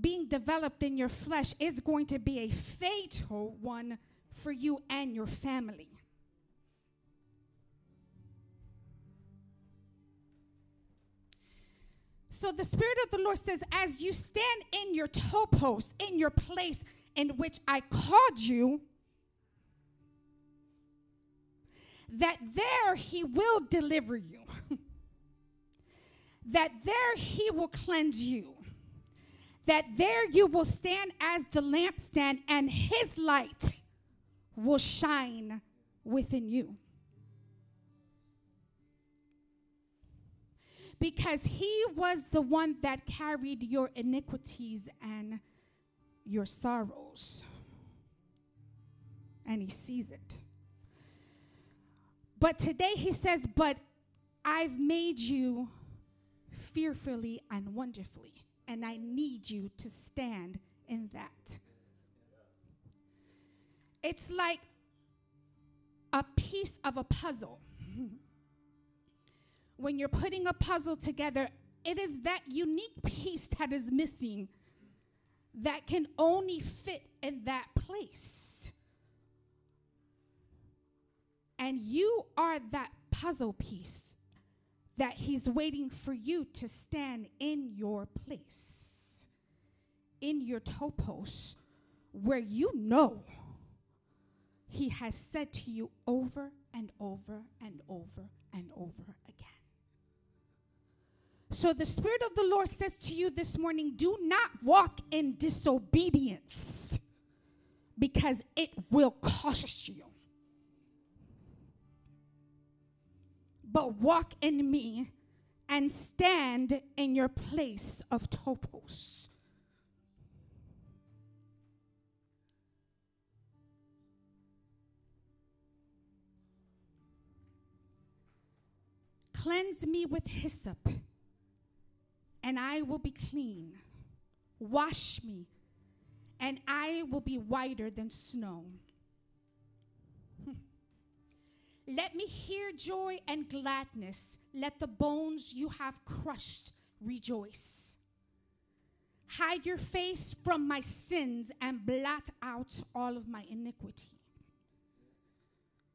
being developed in your flesh, is going to be a fatal one for you and your family. So the Spirit of the Lord says, as you stand in your topos, in your place in which I called you, that there He will deliver you, that there He will cleanse you, that there you will stand as the lampstand and His light will shine within you. Because he was the one that carried your iniquities and your sorrows. And he sees it. But today he says, But I've made you fearfully and wonderfully, and I need you to stand in that. It's like a piece of a puzzle when you're putting a puzzle together, it is that unique piece that is missing that can only fit in that place. And you are that puzzle piece that He's waiting for you to stand in your place, in your topos, where you know He has said to you over and over and over and over. So the Spirit of the Lord says to you this morning do not walk in disobedience because it will cost you. But walk in me and stand in your place of topos. Cleanse me with hyssop, and I will be clean. Wash me, and I will be whiter than snow. Let me hear joy and gladness. Let the bones you have crushed rejoice. Hide your face from my sins and blot out all of my iniquity.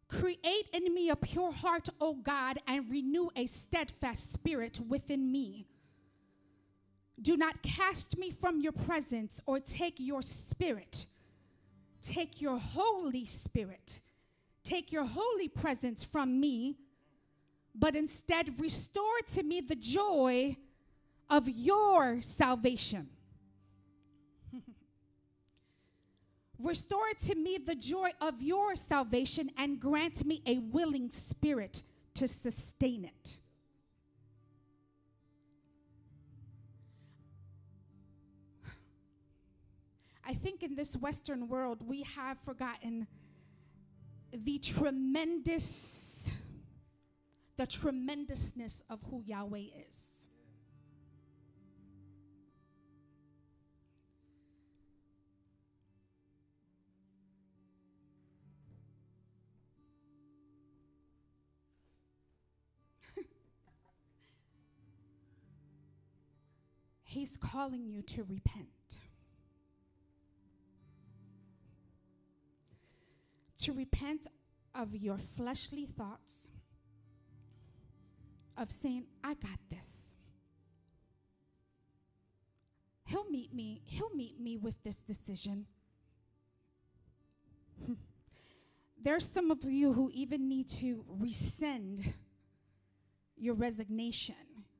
Create in me a pure heart, O God, and renew a steadfast spirit within me. Do not cast me from your presence or take your spirit. Take your Holy Spirit. Take your holy presence from me, but instead restore to me the joy of your salvation. Restore to me the joy of your salvation and grant me a willing spirit to sustain it. Think in this Western world, we have forgotten the tremendous, the tremendousness of who Yahweh is. He's calling you to repent. To repent of your fleshly thoughts, of saying, I got this. He'll meet me, he'll meet me with this decision. There's some of you who even need to rescind your resignation.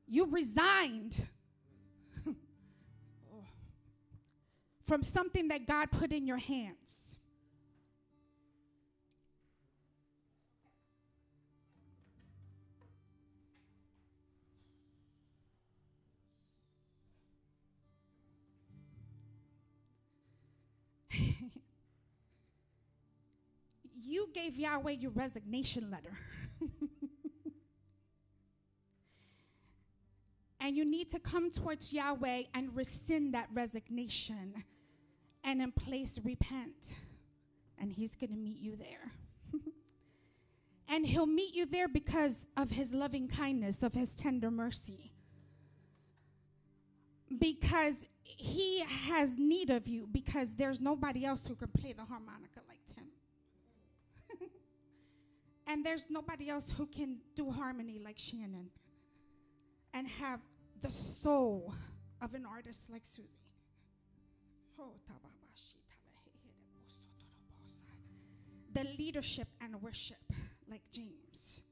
You resigned from something that God put in your hands. You gave Yahweh your resignation letter. and you need to come towards Yahweh and rescind that resignation and in place repent. And He's going to meet you there. and He'll meet you there because of His loving kindness, of His tender mercy. Because He has need of you, because there's nobody else who can play the harmonica like. And there's nobody else who can do harmony like Shannon and have the soul of an artist like Susie. The leadership and worship like James.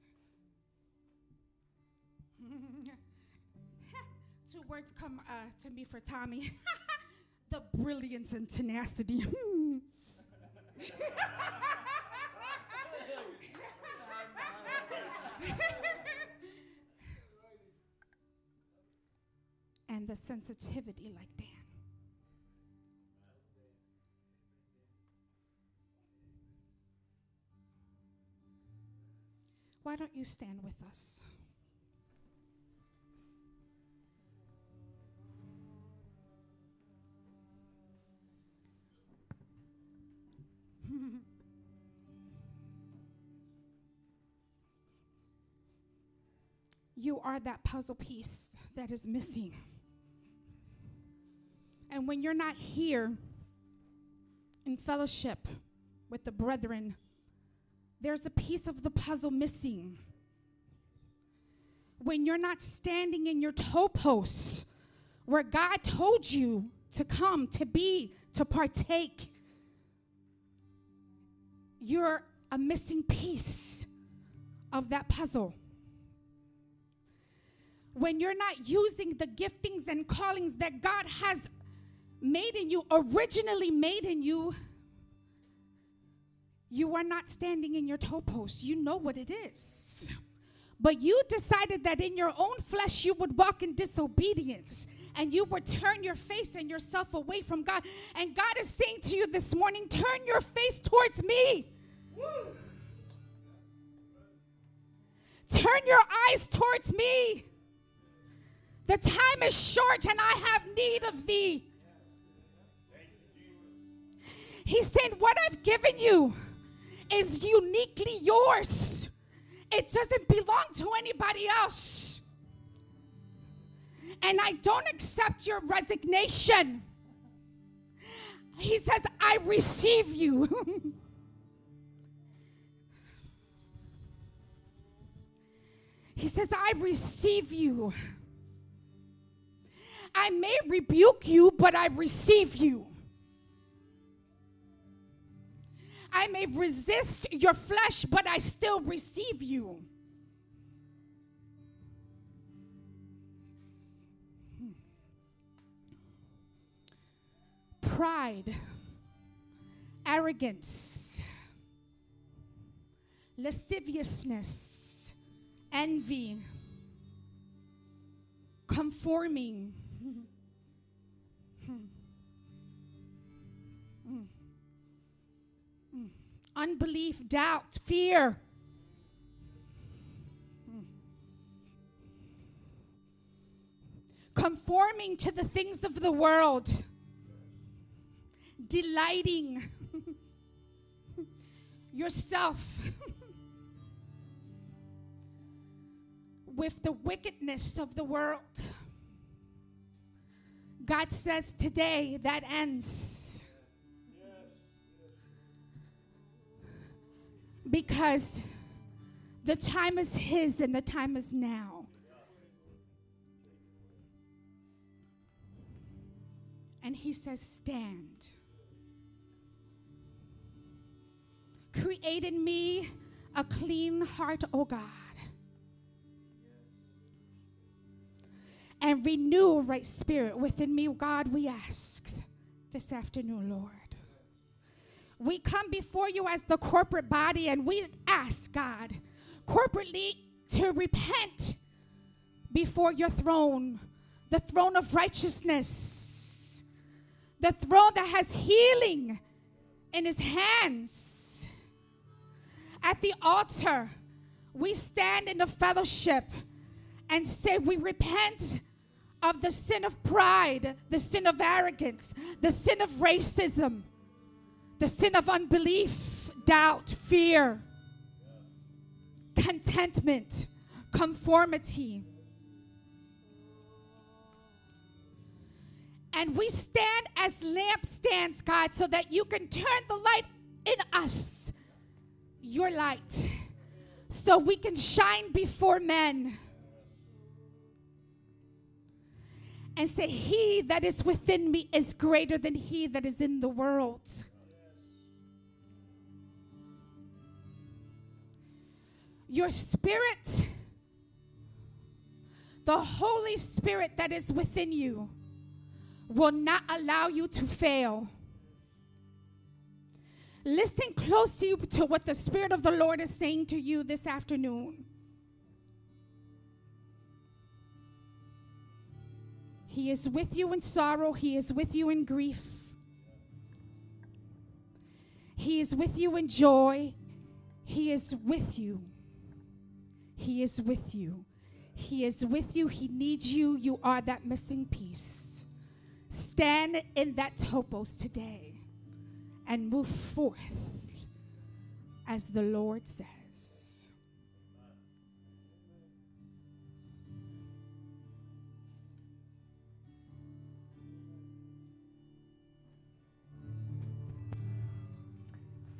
Two words come uh, to me for Tommy the brilliance and tenacity. the sensitivity like Dan. Why don't you stand with us? you are that puzzle piece that is missing. And when you're not here in fellowship with the brethren, there's a piece of the puzzle missing. When you're not standing in your topos where God told you to come, to be, to partake, you're a missing piece of that puzzle. When you're not using the giftings and callings that God has made in you, originally made in you, you are not standing in your topos. You know what it is. But you decided that in your own flesh you would walk in disobedience and you would turn your face and yourself away from God. And God is saying to you this morning, turn your face towards me. Woo. Turn your eyes towards me. The time is short and I have need of thee. He said, What I've given you is uniquely yours, it doesn't belong to anybody else. And I don't accept your resignation. He says, I receive you. he says, I receive you. I may rebuke you, but I receive you. I may resist your flesh, but I still receive you. Hmm. Pride, arrogance, lasciviousness, envy, conforming. Hmm. Hmm. Unbelief, doubt, fear. Conforming to the things of the world, delighting yourself with the wickedness of the world. God says today that ends. Because the time is His and the time is now. And He says, Stand. Create in me a clean heart, O God. And renew a right spirit within me, God, we ask this afternoon, Lord we come before you as the corporate body and we ask, God, corporately to repent before your throne, the throne of righteousness, the throne that has healing in his hands. At the altar, we stand in the fellowship and say, We repent of the sin of pride, the sin of arrogance, the sin of racism the sin of unbelief, doubt, fear, contentment, conformity. And we stand as lampstands, God, so that you can turn the light in us, your light, so we can shine before men. And say, He that is within me is greater than he that is in the world. Your spirit, the Holy Spirit that is within you, will not allow you to fail. Listen closely to what the Spirit of the Lord is saying to you this afternoon. He is with you in sorrow, He is with you in grief, He is with you in joy, He is with you he is with you. He is with you. He needs you. You are that missing piece. Stand in that topos today and move forth as the Lord says.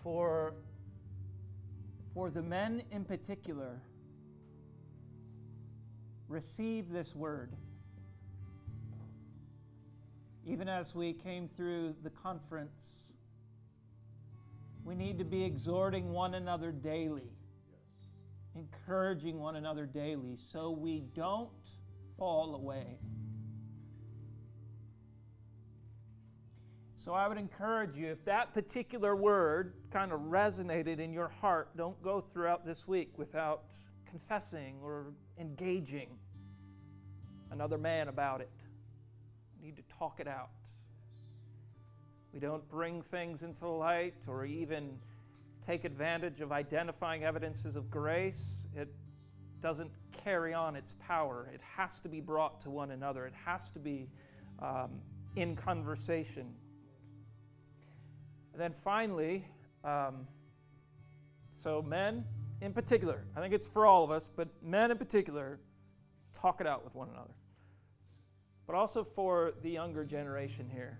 For, for the men in particular, receive this word. Even as we came through the conference, we need to be exhorting one another daily, encouraging one another daily, so we don't fall away. So I would encourage you, if that particular word kind of resonated in your heart, don't go throughout this week without confessing or engaging another man about it. We need to talk it out. We don't bring things into light or even take advantage of identifying evidences of grace. It doesn't carry on its power. It has to be brought to one another, it has to be um, in conversation. And then finally, um, so men in particular, I think it's for all of us, but men in particular, talk it out with one another. But also for the younger generation here.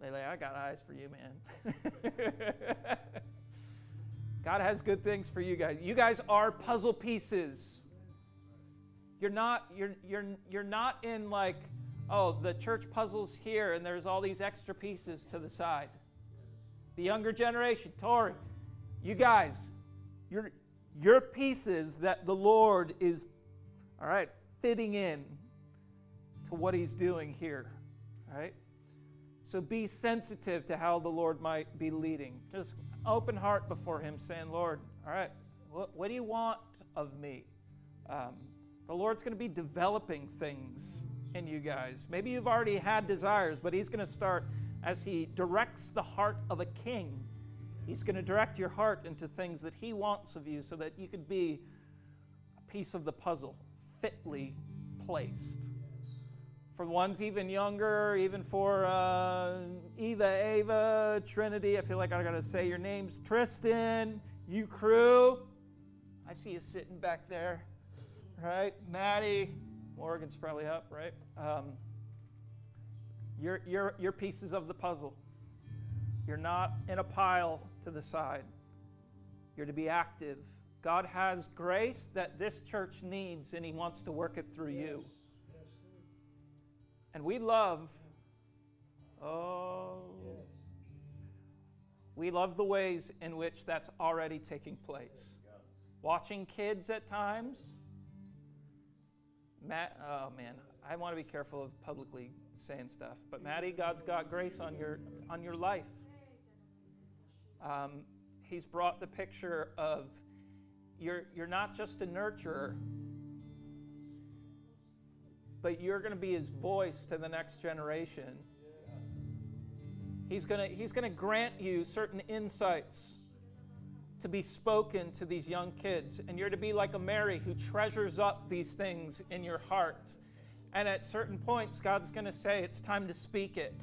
Lele, I got eyes for you, man. God has good things for you guys. You guys are puzzle pieces. You're not you're you're you're not in like oh, the church puzzle's here and there's all these extra pieces to the side. The younger generation, Tori, you guys, you're you're pieces that the Lord is all right, fitting in to what he's doing here. right? So be sensitive to how the Lord might be leading. Just open heart before Him, saying, Lord, all right, what, what do you want of me? Um, the Lord's going to be developing things in you guys. Maybe you've already had desires, but He's going to start as He directs the heart of a king. He's going to direct your heart into things that He wants of you so that you could be a piece of the puzzle, fitly placed for ones even younger, even for uh, Eva, Ava, Trinity. I feel like I gotta say your names. Tristan, you crew. I see you sitting back there, right? Maddie, Morgan's probably up, right? Um, you're, you're, you're pieces of the puzzle. You're not in a pile to the side. You're to be active. God has grace that this church needs, and He wants to work it through you. And we love, oh, yes. we love the ways in which that's already taking place. Watching kids at times. Matt, oh man, I want to be careful of publicly saying stuff. But Maddie, God's got grace on your on your life. Um, he's brought the picture of you're you're not just a nurturer, but you're going to be his voice to the next generation. He's going to, he's going to grant you certain insights to be spoken to these young kids. And you're to be like a Mary who treasures up these things in your heart. And at certain points, God's going to say, it's time to speak it.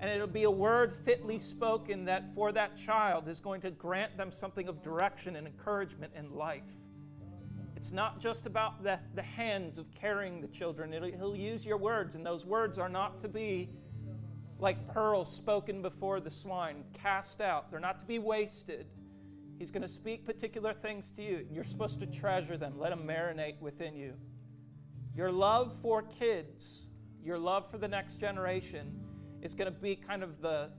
And it'll be a word fitly spoken that for that child is going to grant them something of direction and encouragement in life. It's not just about the, the hands of carrying the children. It'll, he'll use your words, and those words are not to be like pearls spoken before the swine, cast out. They're not to be wasted. He's going to speak particular things to you. You're supposed to treasure them, let them marinate within you. Your love for kids, your love for the next generation, is going to be kind of the,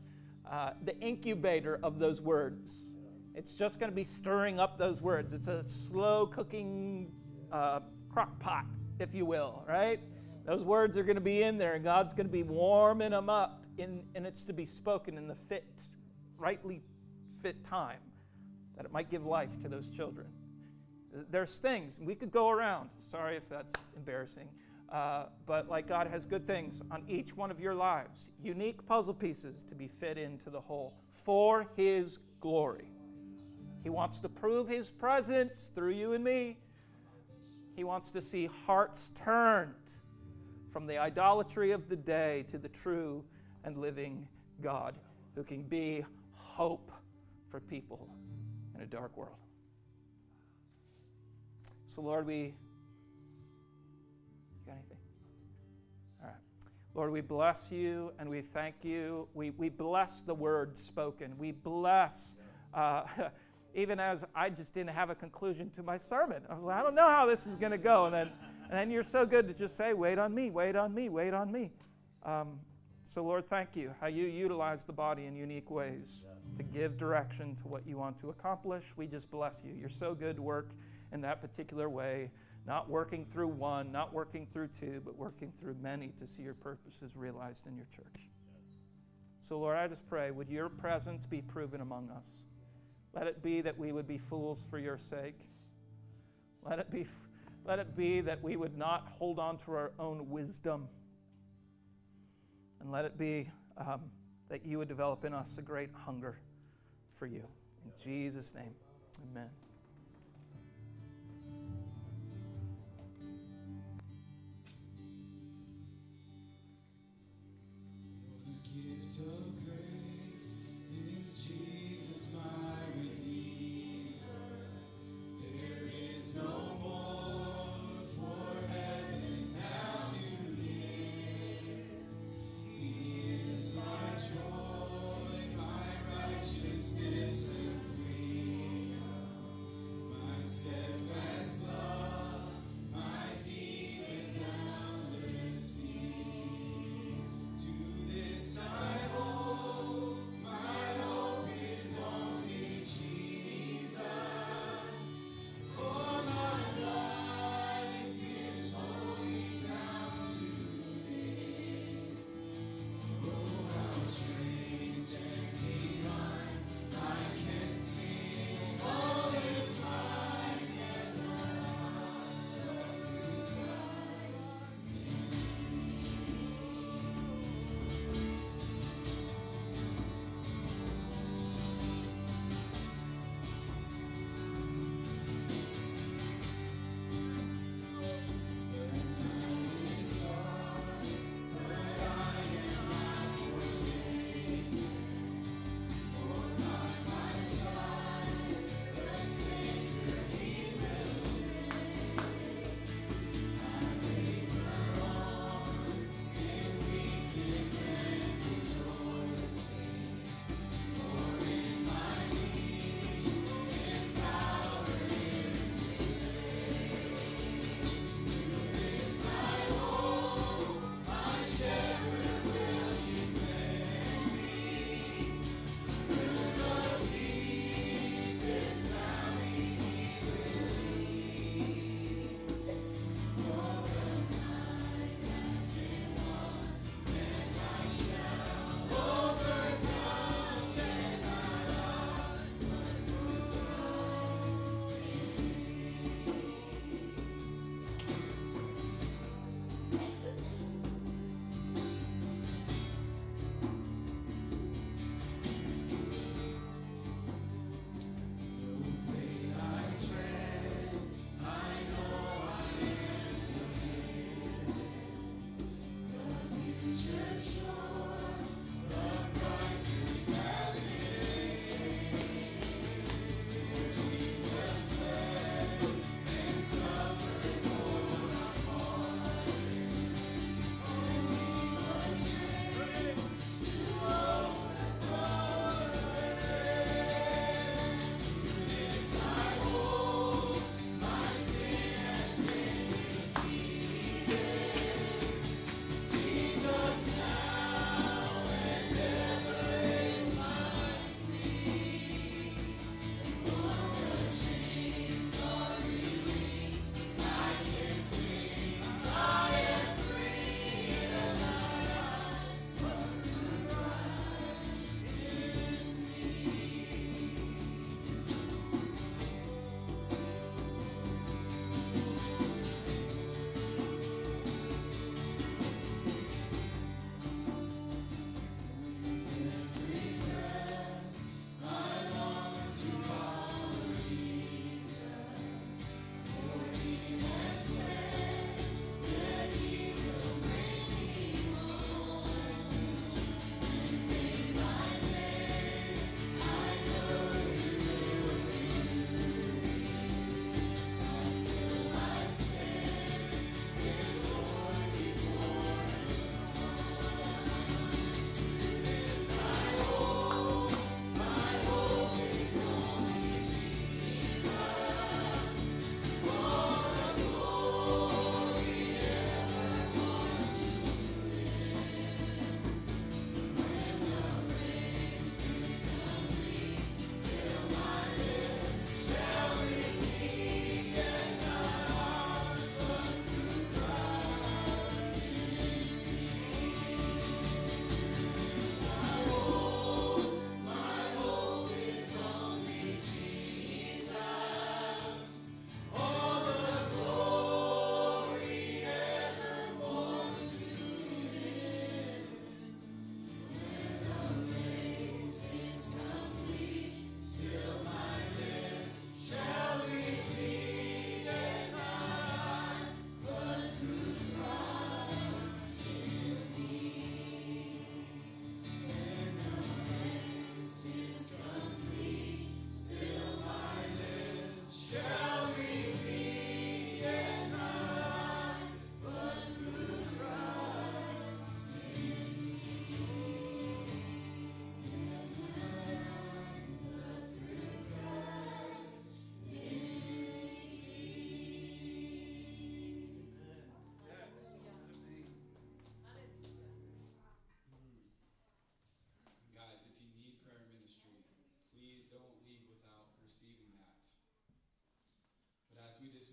uh, the incubator of those words. It's just going to be stirring up those words. It's a slow cooking uh, crock pot, if you will, right? Those words are going to be in there, and God's going to be warming them up, in, and it's to be spoken in the fit, rightly fit time, that it might give life to those children. There's things, we could go around. Sorry if that's embarrassing. Uh, but like God has good things on each one of your lives, unique puzzle pieces to be fit into the whole for His glory. He wants to prove His presence through you and me. He wants to see hearts turned from the idolatry of the day to the true and living God who can be hope for people in a dark world. So, Lord, we. got anything? All right. Lord, we bless you and we thank you. We, we bless the word spoken. We bless. Uh, even as I just didn't have a conclusion to my sermon. I was like, I don't know how this is going to go. And then, and then you're so good to just say, wait on me, wait on me, wait on me. Um, so, Lord, thank you how you utilize the body in unique ways to give direction to what you want to accomplish. We just bless you. You're so good to work in that particular way, not working through one, not working through two, but working through many to see your purposes realized in your church. So, Lord, I just pray, would your presence be proven among us? Let it be that we would be fools for your sake. Let it be, let it be that we would not hold on to our own wisdom. And let it be um, that you would develop in us a great hunger for you. In Jesus' name, amen. gift of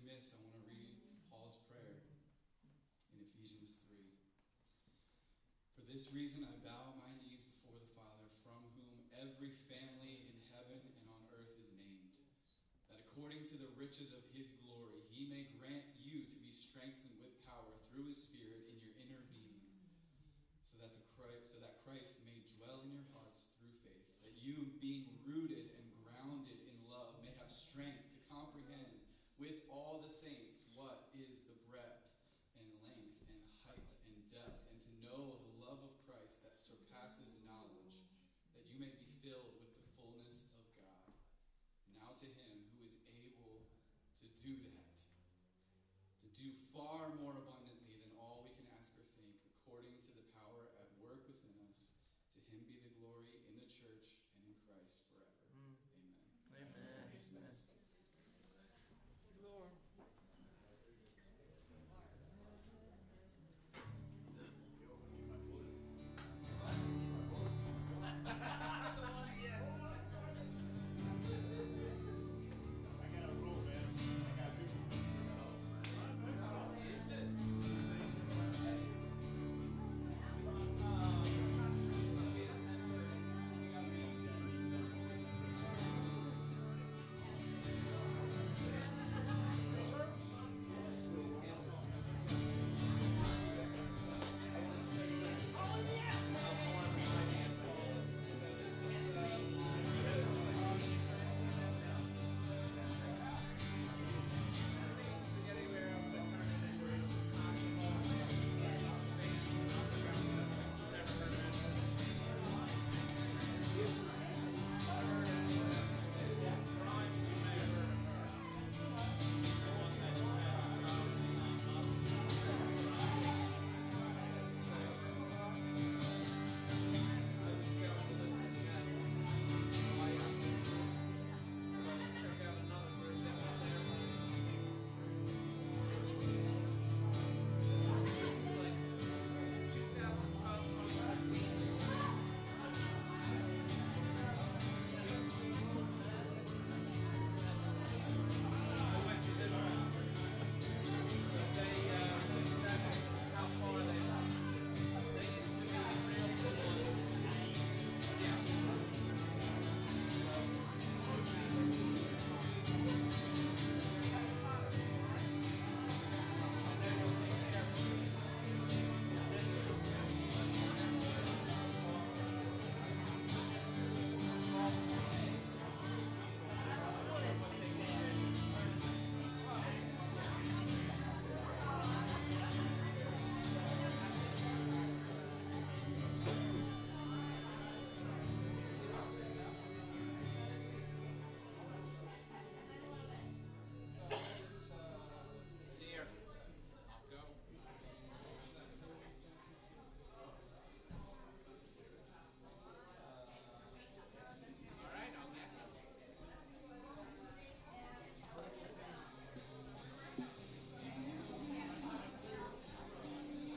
dismiss, I want to read Paul's prayer in Ephesians 3. For this reason, I bow my knees before the Father, from whom every family in heaven and on earth is named, that according to the riches of his glory,